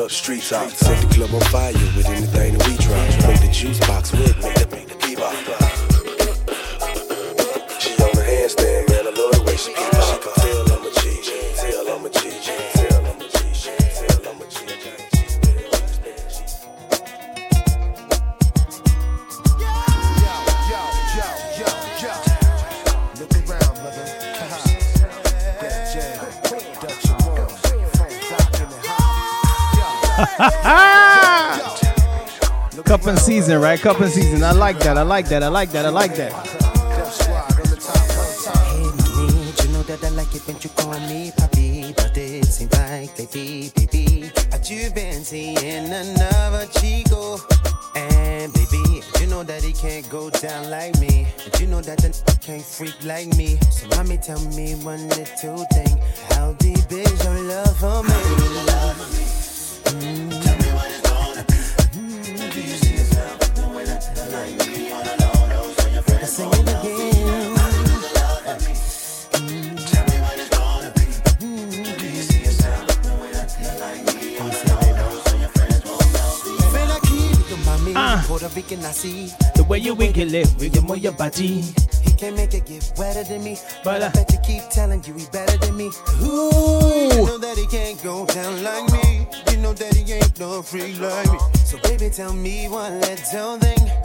Up street top. Set the club on fire with anything that we drop. Make the juice box with me. The Cup season, right? Cup season. I like that. I like that. I like that. I like that. I see the way you wiggle it, wiggle more your body. He can make it get wetter than me, but I uh, bet you keep telling you he better than me. Ooh, you know that he can't go down like me. You know that he ain't no free like me. So baby, tell me one little thing.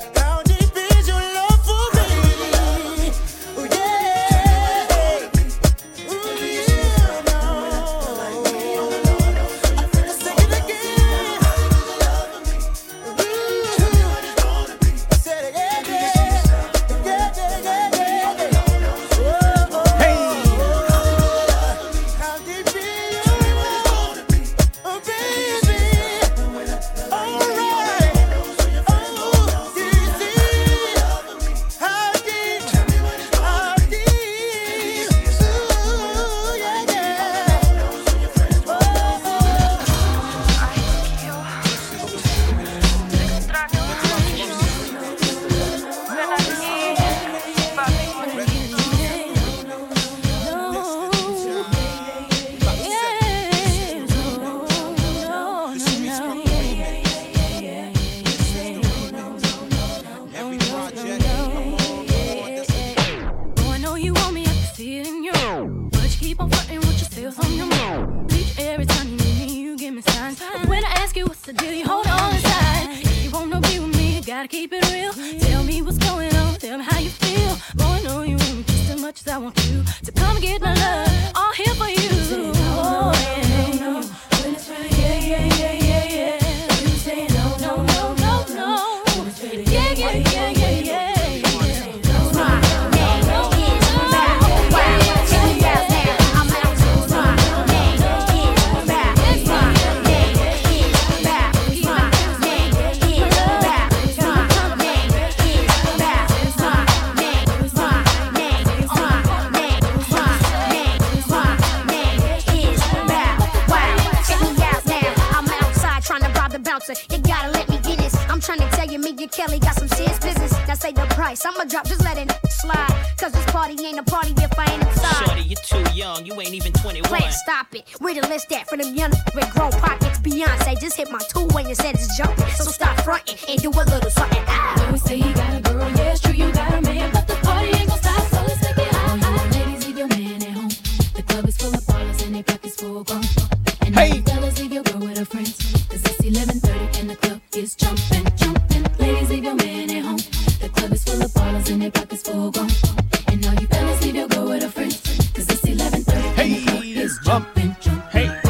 and the club is jumping, jumping. Ladies, leave your man at home. The club is full of bottles and their pockets full gone. And all you fellas, leave your girl with a friend. Cause it's 11:30 hey, and the club is jumping, jumping. Hey.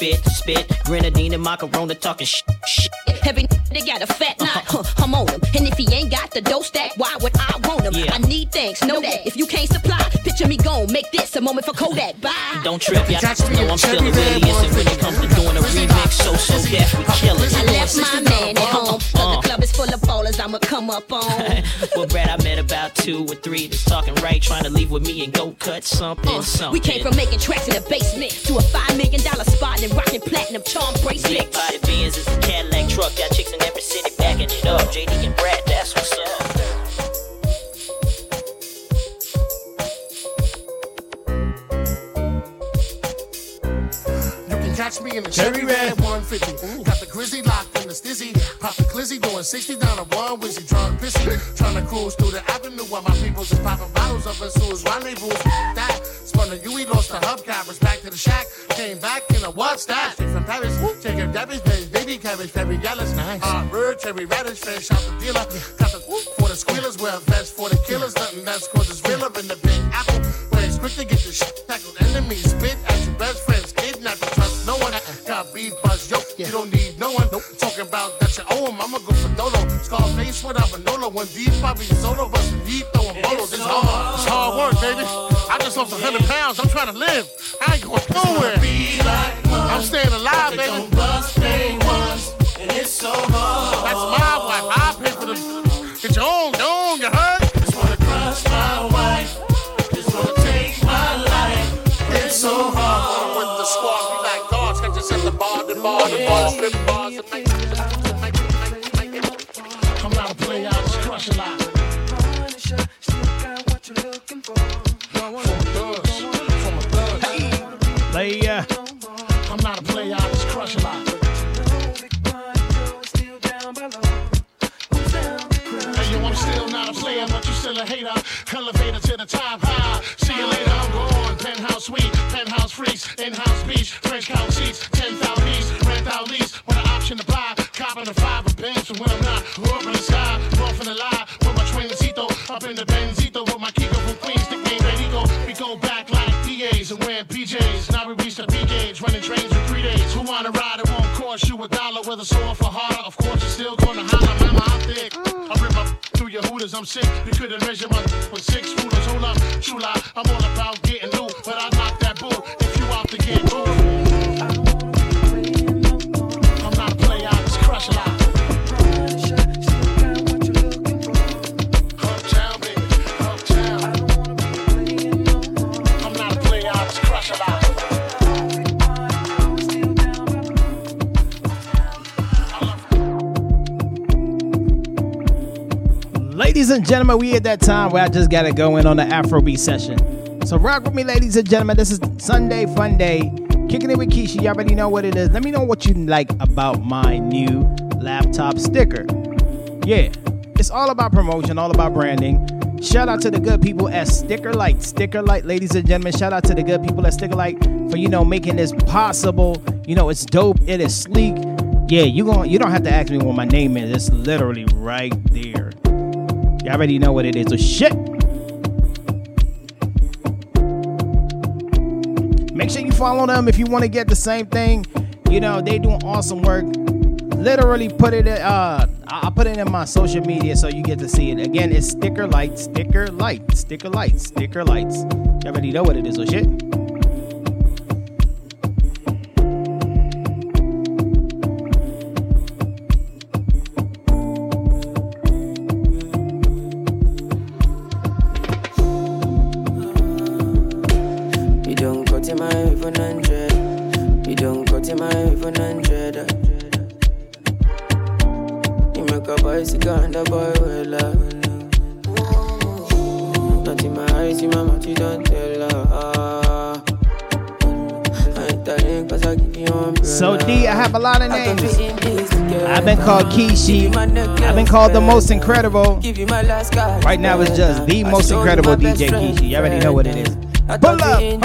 spit, spit. Grenadine and macaroni talking shit. Sh- Every they got a fat knot, uh-huh. I'm on him. And if he ain't got the dough stack, why would I want him? Yeah. I need things, know that. If you can't supply, picture me gone. Make this a moment for Kodak, bye. Don't trip, y'all know I'm feeling really innocent when it comes to doing a remix. So, so death we killin'. I left my man at home, cause the uh-huh. club is full of ballers I'ma come up on. well, Brad, I met about two or three that's talking right, trying to leave with me and go cut something, uh, something. We came from making tracks in the basement to a five million dollar spot rocking platinum charm bracelet. Big body Benz is a Cadillac truck, got chicks in every city backing it up. JD and Brad, that's what's up. You can catch me in the Cherry cabbage, very yellows, nice. Uh, bird, cherry radish, fresh out the dealer. Whether sore for harder. Of course, you're still gonna holler, mama, I'm thick. I rip up through your hooters, I'm sick. You couldn't measure my six gentlemen, we at that time where I just gotta go in on the Afrobeat session. So rock with me, ladies and gentlemen. This is Sunday Fun Day. Kicking it with Kishi. You all already know what it is. Let me know what you like about my new laptop sticker. Yeah, it's all about promotion, all about branding. Shout out to the good people at Sticker Light. Sticker Light, ladies and gentlemen. Shout out to the good people at Sticker Light for you know making this possible. You know, it's dope. It is sleek. Yeah, you going you don't have to ask me what my name is. It's literally right there. You already know what it is. So shit. Make sure you follow them if you want to get the same thing. You know, they doing awesome work. Literally put it in, uh I put it in my social media so you get to see it. Again, it's sticker light, sticker light, sticker light, sticker lights. You already know what it is, so shit. Called Kishi. I've been called the most incredible. You. Right now it's just the most incredible DJ Kishi. You already know what it is. Pull up. you.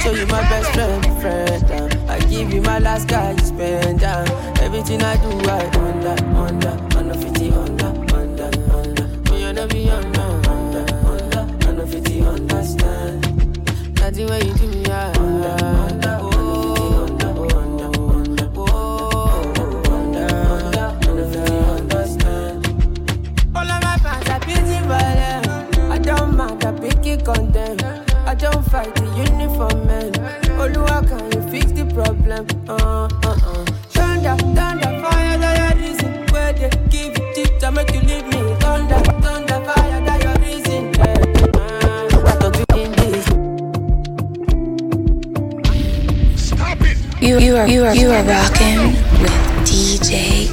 Show you my best friend, friend. uh. I give you my last guy, you spend down. Everything I do, I under, under, under 50, under, under, under. Be under, under, under, under 50, understand. Nothing when you do problem. Uh, uh, uh. Thunder, thunder, fire, that your reason. Where they give it to make you leave me. Thunder, thunder, fire, that your reason. Yeah. Uh, I in this. Stop it. You, you are, you are, you are rocking with DJ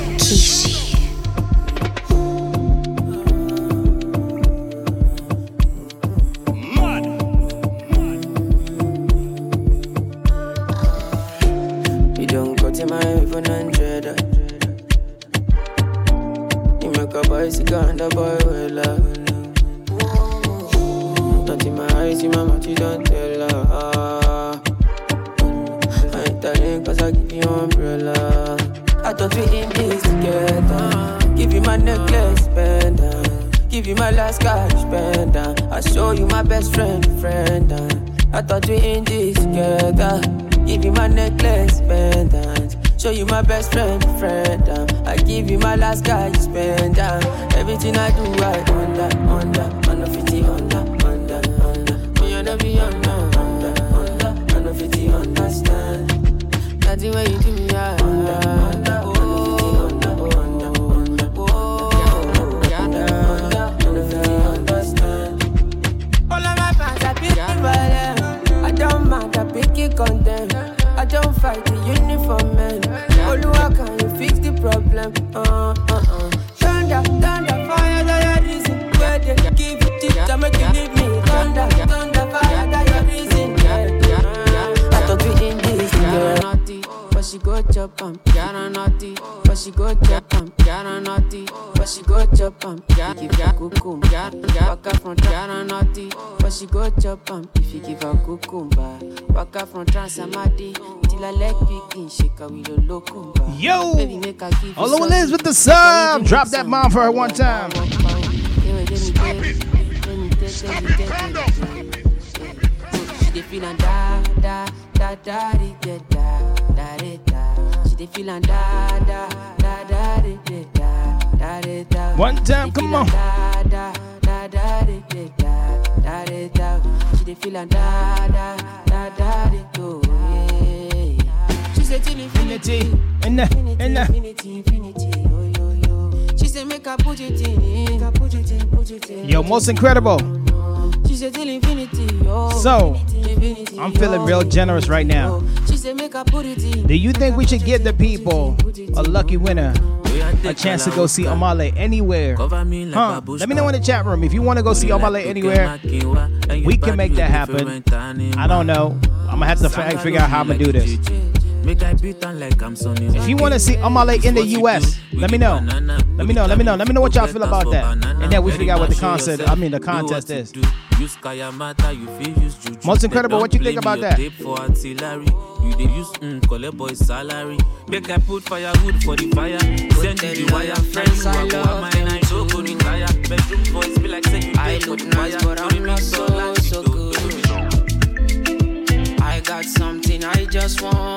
sub. Drop that bomb for her one time. She dey feel and da da da da di, da da da di, da. She dey feel and da da da da di, da da da da. One time, come on. Da da da da di, da da da da. She dey feel and da da da da di, do. She till infinity, infinity, infinity. She say make I put it in, make I put it in, put it in. Yo, most incredible. She said till infinity, yo. So, infinity, I'm feeling real generous right now. She said make I put it in. Do you think we should give the people a lucky winner a chance to go see Omah Lay anywhere? Huh? Let me know in the chat room if you want to go see Omah Lay anywhere. We can make that happen. I don't know. I'm gonna have to figure out how I'm gonna do this. Make I beat on like I'm Sonny. If you want to see Omah Lay in the U.S., let me know. Let me know. Let me know. Let me know what y'all feel about that. And then we figure out what the concert, I mean, the contest is. Use Kayamata, you feel use juju. Most incredible, what you think about that? tape for artillery. You dey use mm, collect boy salary. Make I put firewood for the fire. Send you the wire. Friends who are go I and I so go. Bedroom boys be like say you I dey for look the nice, fire. but I'm not so, so good. I got something I just wanna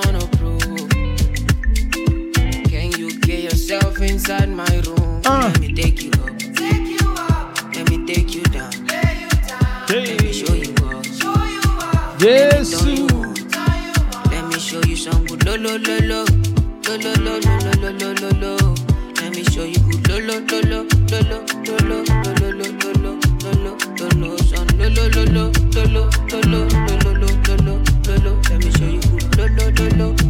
yourself inside my room? Let me take you up. Take you up. Let me take you down. Lay you down. Let me show you up. Show you up. Yes. Let me, turn you on. Let me show you some good lo lo lo lo. Lo lo lo lo lo lo lo lo lo. Let me show you good lo lo lo lo lo lo lo lo lo lo lo lo lo lo lo lo son lo lo lo lo lo lo lo lo lo lo lo lo lo lo lo. Let me show you good lo lo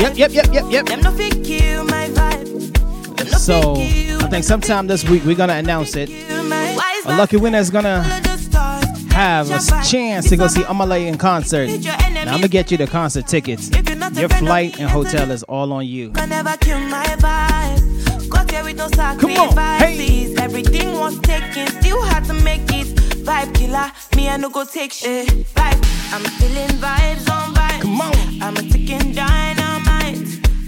Yep, yep, yep, yep, yep. Them no fit kill my vibe. Them no So I think sometime this week we're gonna announce it. A lucky winner is gonna have a chance to go see Omah Lay in concert. Now I'm gonna get you the concert tickets. Your flight and hotel is all on you. can never kill my vibe. Got here with no sacrifices. Everything was taken, still had to make it. Vibe killer, me I no go take shit. Vibe, I'm feeling vibes on vibes. Come on, I'm a ticking dynamite.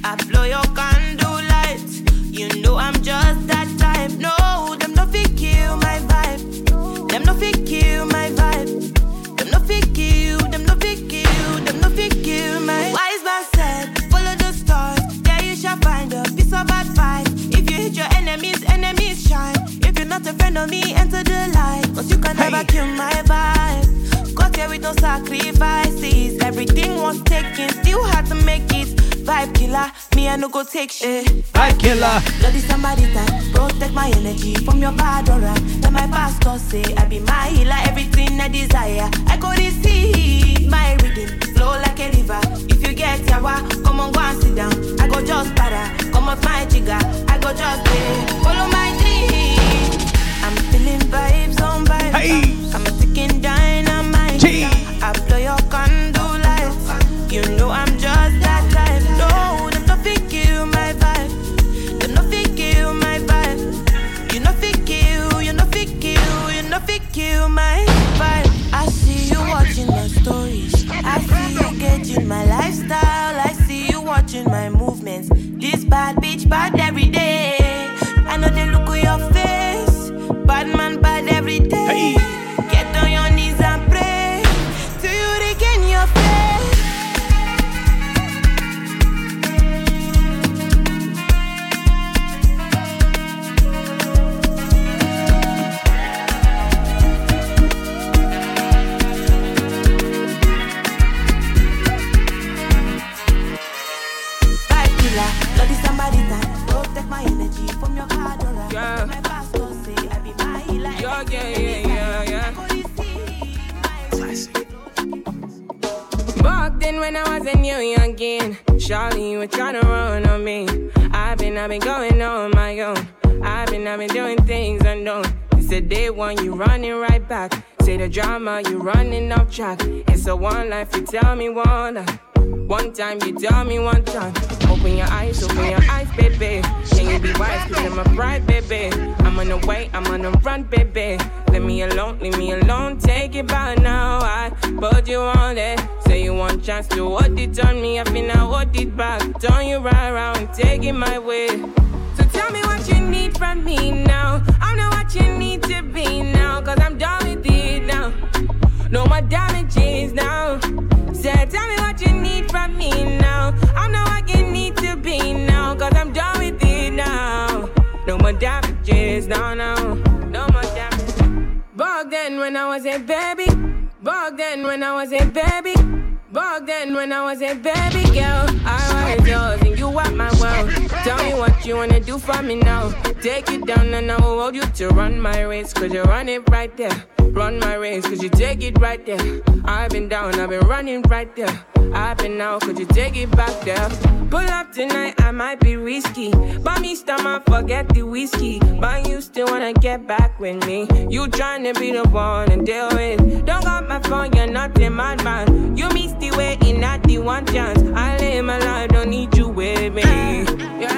I blow your candle lights. You know I'm just that type. No, them no fit kill my vibe. Them no fit kill my vibe. Them no fit kill. Them no fit kill. Them no fit kill my. Wise man said, follow the stars. Yeah, you shall find a piece of advice. If you hit your enemies, enemies shine. If you're not a friend of me, enter the light. Cause you can never kill my vibe. Got here with no sacrifices. Everything was taken, still had to make it. Vibe killer, me I no go take shit. Vibe killer. Bloody somebody time, protect my energy from your bad aura. Then my pastor say I be my healer, everything I desire. I go receive my reading, flow like a river. If you get yawa, come on go and sit down. I go just para, come off my jigger. I go just pay, follow my dream. I'm feeling vibes on vibes. Hey. I'm a ticking dynamite. Gauging my lifestyle. I see you watching my movements. This bad bitch bad every day. I know they look at your face. Bad man bad every day. Get when I was a new youngin', Charlie, you were trying to run on me. I've been, I've been going on my own. I've been, I've been doing things unknown. It's a day one, you running right back. Say the drama, you running off track. It's a one life, you tell me one life. One time, you tell me one time. Open your eyes, open your eyes, baby. Can you be wise? Cause I'm a baby. I'm on the way, I'm on the run, baby. Leave me alone, leave me alone. Take it back now. I put you on it. Say you want chance to hold it on me. I feel now hold it back. Turn you right around, take it my way. So tell me what you need from me now. I know what you need to be now. Cause I'm done with it now. No more damages now. Say, tell me what you need from me now. I know what you need to be now. Cause I'm done with it now. No more damages, no, no. No more damages. Back then when I was a baby. Back then when I was a baby. Back then when I was a baby girl. I was yours and you are my world. Tell me what you wanna do for me now. Take it down and I will hold you to run my race. Cause you run it right there. Run my race, cause you take it right there. I've been down, I've been running right there. I've been out, could you take it back there? Pull up tonight, I might be risky. But me stomach, forget the whiskey. But you still wanna get back with me. You tryna be the one and deal with. Don't got my phone, you're not in my man. You missed the way in not the one chance. I live my life, don't need you with me. Yeah,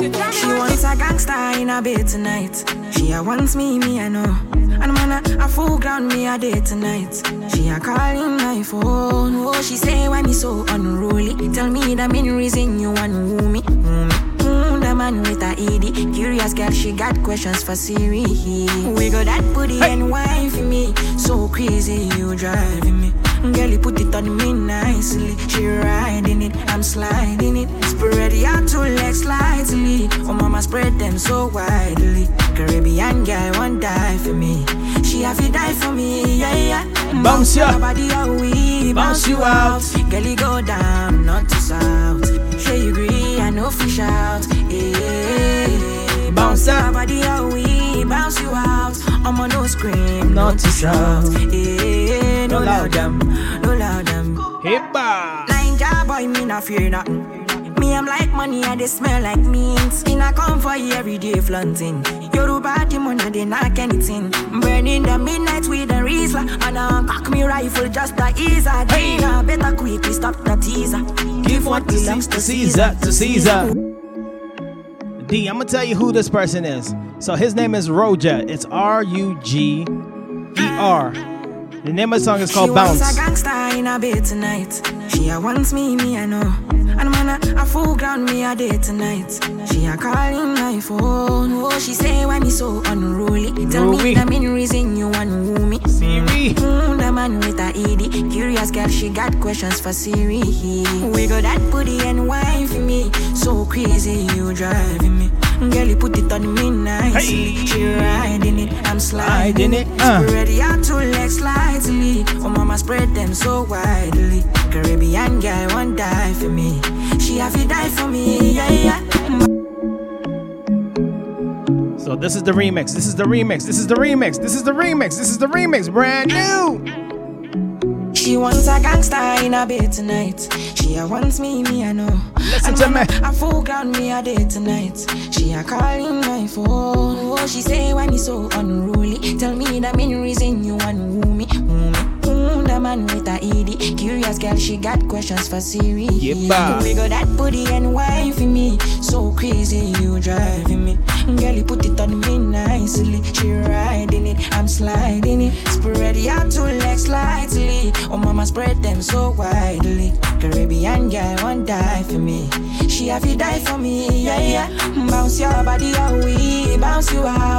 She wants a gangster in a bed tonight. She a wants me, me I know. And man a, a full ground me a day tonight. She a calling my phone. Oh, she say why me so unruly. Tell me the main reason you want woo me. Woo me. Mm, the man with a ED. Curious girl, she got questions for Siri. We got that booty and wine for me. So crazy, you driving me. Girl, you put it on me nicely. She riding it, I'm sliding it. Spread your two legs slightly. Oh, mama, spread them so widely. Caribbean girl, won't die for me. She have to die for me, yeah, yeah. Bounce ya. your body, how we Bounce you out. Girl, you go down, not to south. Sure you agree, I know fish out. Yeah. Bounce your body, how we bounce you out. I'm on no scream, Not to shout. shout. Yeah, no No loud them, no loud them. Hippa. Line job boy, me not fear nothing. Me, I'm like money and they smell like mint. In a come for every day flaunting. Yoruba the money they knock anything. Burning the midnight with a Riesler. And I cock me rifle just to ease a Dina. Better quickly stop the teaser. Give what belongs to Caesar, to Caesar. D, I'm gonna tell you who this person is. So his name is Ruger. It's R U G E R. The name of the song is called she wants Bounce. a gangster in a bed tonight. She a wants me, me I know. And man a, a full ground me a day tonight. She a calling my phone. Oh, she say why me so unruly. Tell Ruby. me the main reason you want woo me. Siri. Mm, the man with a ED. Curious girl, she got questions for Siri. We got that booty and wine for me. So crazy, you driving me. Girl, you put it on me nicely. She riding it, I'm sliding it. uh. Spread your two legs slightly. Oh, mama, spread them so widely. Caribbean guy won't die for me. She have to die for me, yeah, yeah. So this is the remix. This is the remix. This is the remix. This is the remix. This is the remix. Brand new. She wants a gangster in a bed tonight. She a wants me, me I know. Listen and to me. I full ground me a day tonight. She a calling my phone. Oh, she say when he's so unruly. Tell me the main reason you want woo me, woo me. Mm, the man with a ED. Curious girl, she got questions for Siri. Yeppa. We got that booty and wine for me. So crazy, you driving me. Girl, you put it on me nicely. She riding it, I'm sliding it. Spread your two legs slightly. Oh, mama, spread them so widely. Caribbean girl won't die for me. She have to die for me, yeah, yeah. Bounce your body away, bounce you out.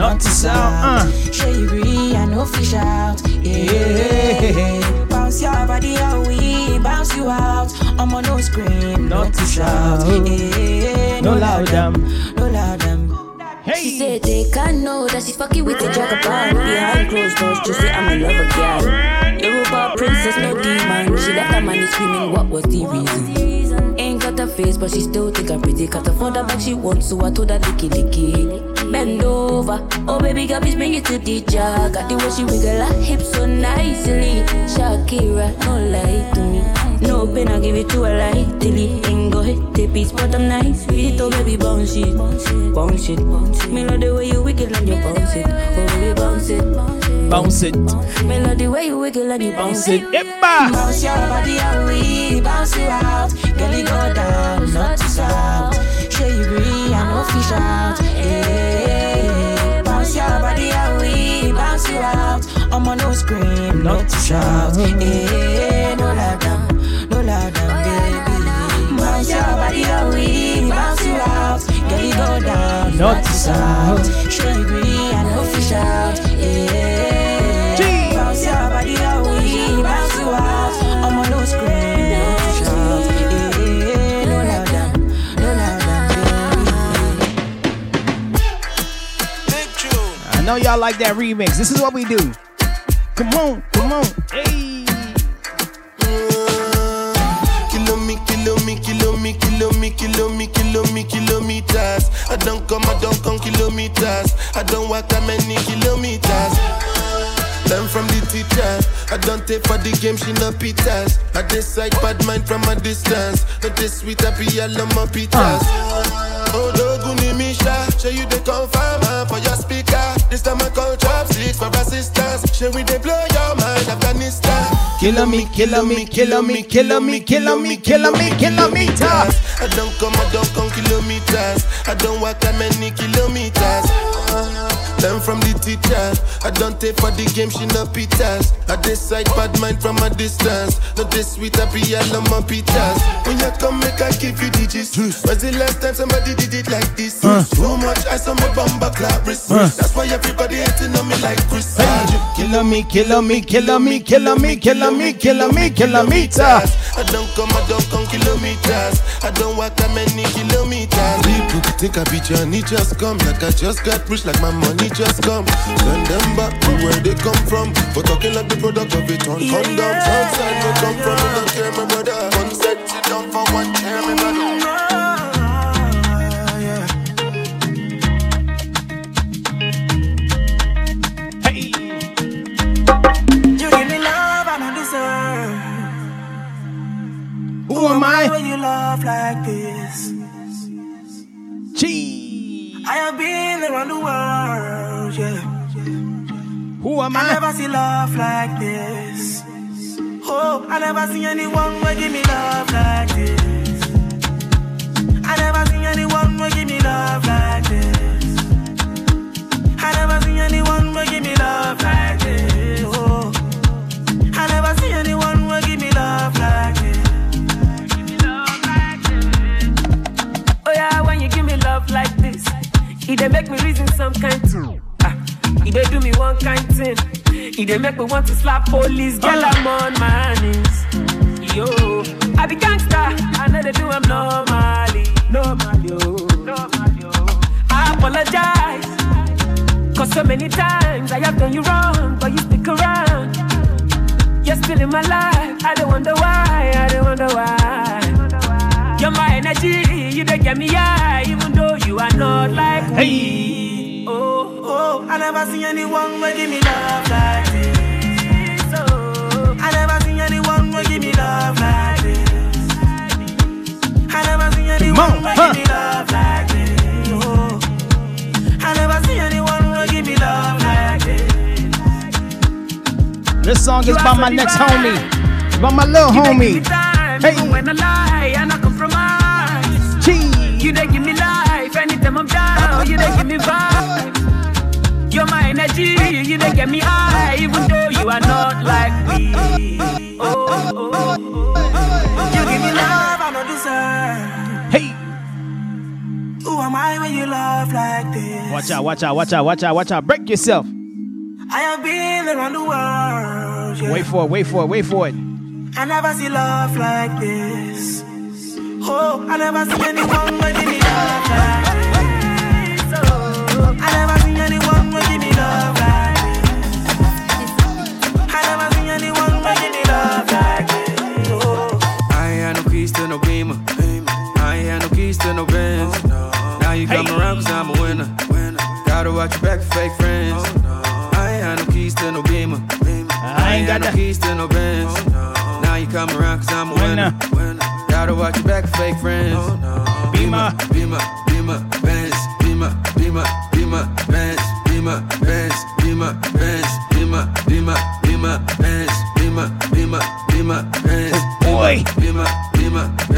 Not to south, uh. Sure you agree, I know fish out, yeah. Bounce your body we bounce you out. I'm on no scream, not to shout, yeah. No loud them. no loud them. Hey. She said they can know that she's fucking with the jagaban Behind closed doors, just say I'm a lover girl Yoruba princess, no demon She left her money screaming, what was the reason? Face, but she still think I'm pretty Cut her for the back she wants, so I told her licky licky Bend over, oh baby girl, please bring it to the jar Got the way she wiggle her hips so nicely Shakira, no lie to me no pain, I give it to her lightly. Ain't go hit the piece, but I'm nice with it. Oh, baby, bounce it, bounce it. Me love the way you wiggle and you bounce it. Oh, baby, bounce it, Bounce it. Me love the way you wiggle and you bounce it. Yeppa. Bounce your body away, bounce you out. Girl, you go down, not to south. Sure you agree, I know fish out. Hey, bounce your body away, bounce you out. I'm on no scream, not to shout. Hey, no lie down, no lie down, baby. Bounce your body away, bounce you out. Girl, you go down, not to south. Sure you agree, I know fish out. Hey, know y'all like that remix. This is what we do. Come on, come on. Hey. Kilo me, kilo me, kilo me, kilo me, kilo me, kilo me, kilometers. I don't come, I don't come kilometers. I don't walk that many kilometers. Learn from the teacher. I don't take for the game, she no pitas. I decide bad mind from a distance. Not this sweet, I be all on my pitas. Uh. Oh, Doguni Show you the confirm uh, for your speaker. This time I call chopsticks for assistance. Show we they blow your mind, Afghanistan. Killer me, killer me, killer me, killer me, killer me, killer me, kilometers. I don't come, I don't come kilometers. I don't walk that many kilometers. Learn from the teacher. I don't take for the game, she no pitas. I decide bad mind from a distance. Not this sweet, I be all on my pitas. When you come, make I give you digits. When's the last time somebody did it like this? Too much ice on my bumper clap wrist. Uh. That's why everybody hating on me like Chris. Killer me, killer me, killer me, killer me, killer me, killer me, kilometer. I don't come, I don't come kilometers. I don't walk that many kilometers. People think I be Johnny just come. Like I just got rich, like my money just come. Send them back to where they come from. For talking like the product of it on condoms. Outside we come from, I don't care, my brother. One set, sit down for one chair, my brother. my next homie, but my little you homie. Hey. When I lie and I compromise. Jeez. You give me life anytime I'm down. You they give me vibe. You're my energy. You they get me high, even though you are not like me. Oh, oh, oh. You give me love I don't deserve. Hey. Who am I when you love like this? Watch out, watch out, watch out, watch out, watch out. Break yourself. for it, wait for it, wait for it. I never see love like this. Oh, I never see anyone in the Zimmer.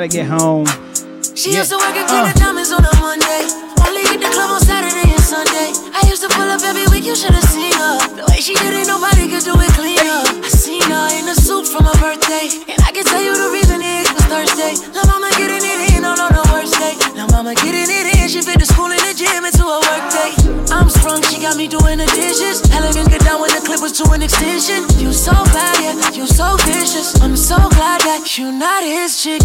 gotta get home. She yeah. used to work and clean uh. the diamonds on a Monday. Only hit the club on Saturday and Sunday. I used to pull up every week, you should have seen her. The way she did it, nobody could do it cleaner. I seen her in a suit from her birthday. And I can tell you the reason it was Thursday. La mama getting it in on the worst day. La mama getting it in, she fit the school and the gym into a work day. I'm sprung, she got me doing the dishes. Helen didn't get down when the clip was to an extension. You so bad, yeah, you so vicious. I'm so glad that you not his chick.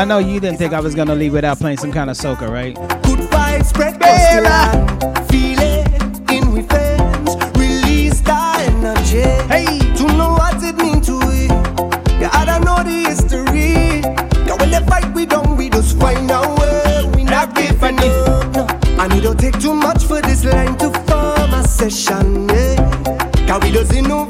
I know you didn't think I was gonna leave without playing some kind of soca, right? Feel it in. Release that energy. Hey, to know what it means to. Yeah, I don't know the history. Yeah, when they fight, we don't we just find. We not. No. Take too much for this line to form a session. Yeah. Cause we just innovate.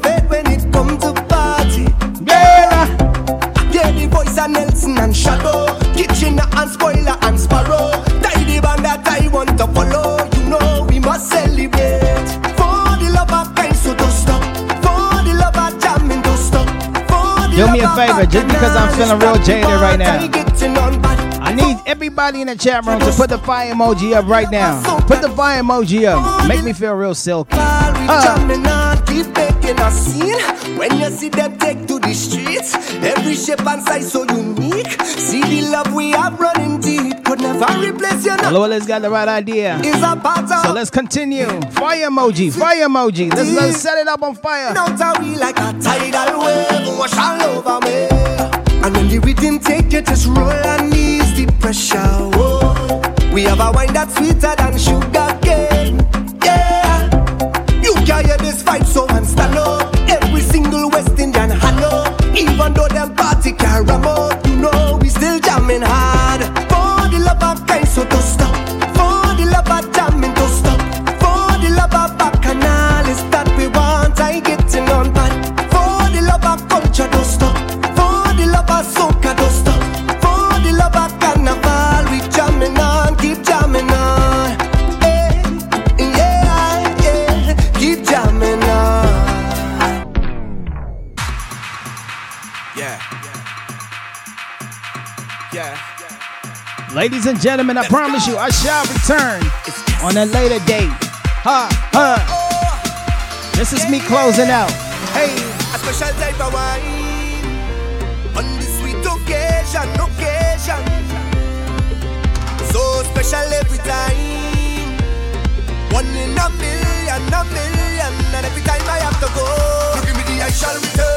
favor, just because I'm feeling real jaded right now. I need everybody in the chat room to put the fire emoji up right now. Put the fire emoji up. Make me feel real silky. Uh. When you see them take to the streets. Every shape and size so unique. See the love we Lola's got the right idea. so let's continue. Fire emoji, fire emoji. Let's, let's set it up on fire. Now tell me like a tidal wave wash all over me. And when the rhythm take you, just roll and ease the pressure. Whoa. We have a wine that's sweeter than sugar cane. Yeah. You can hear this fight so and Ladies and gentlemen, I Let's promise go. you, I shall return on a later date. Ha, ha. This is me closing out. Hey. A special day for wine on this sweet occasion, occasion. So special every time. One in a million, a million. And every time I have to go, you give me the I shall return.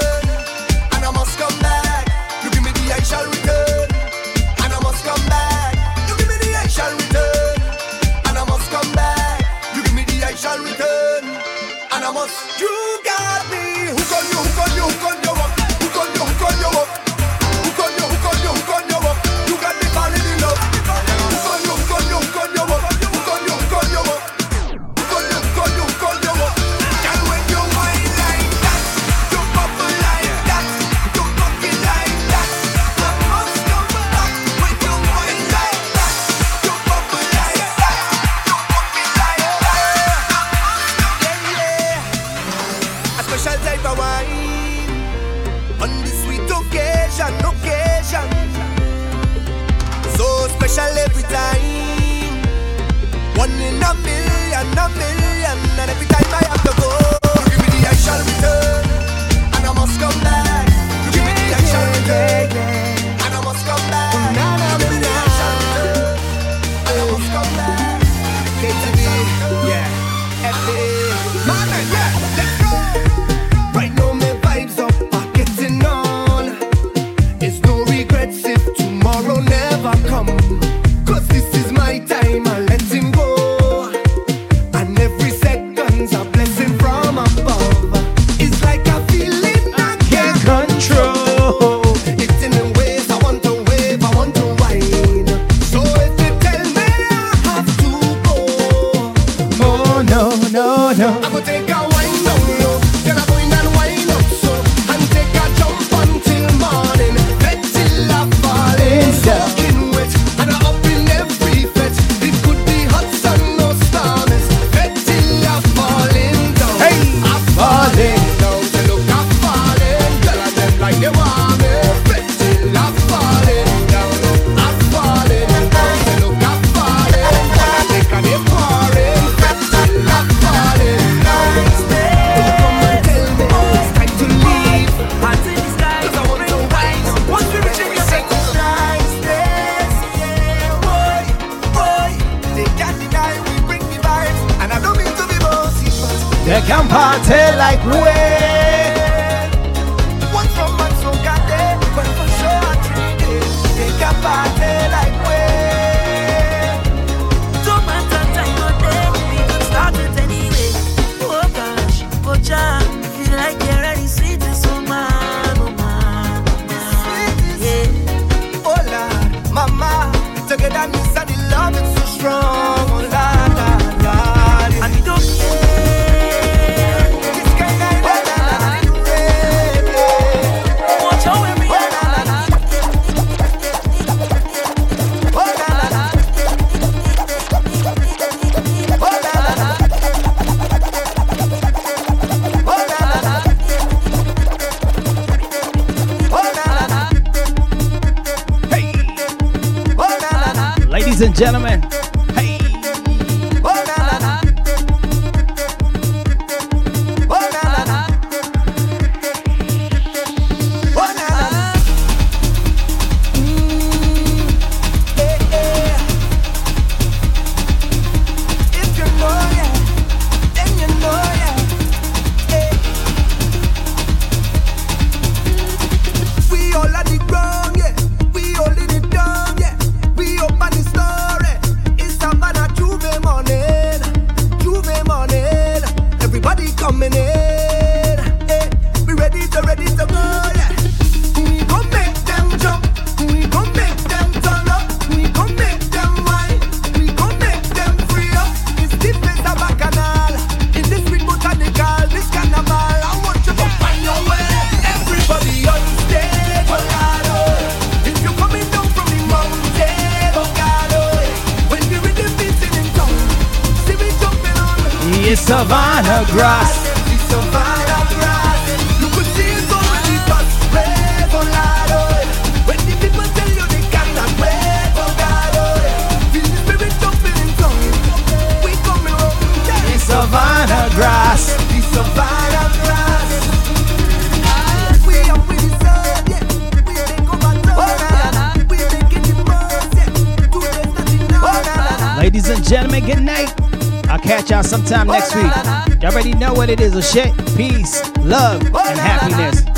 gentlemen. Havana grass. catch y'all sometime next week. Y'all already know what it is. A shit, peace, love, and happiness.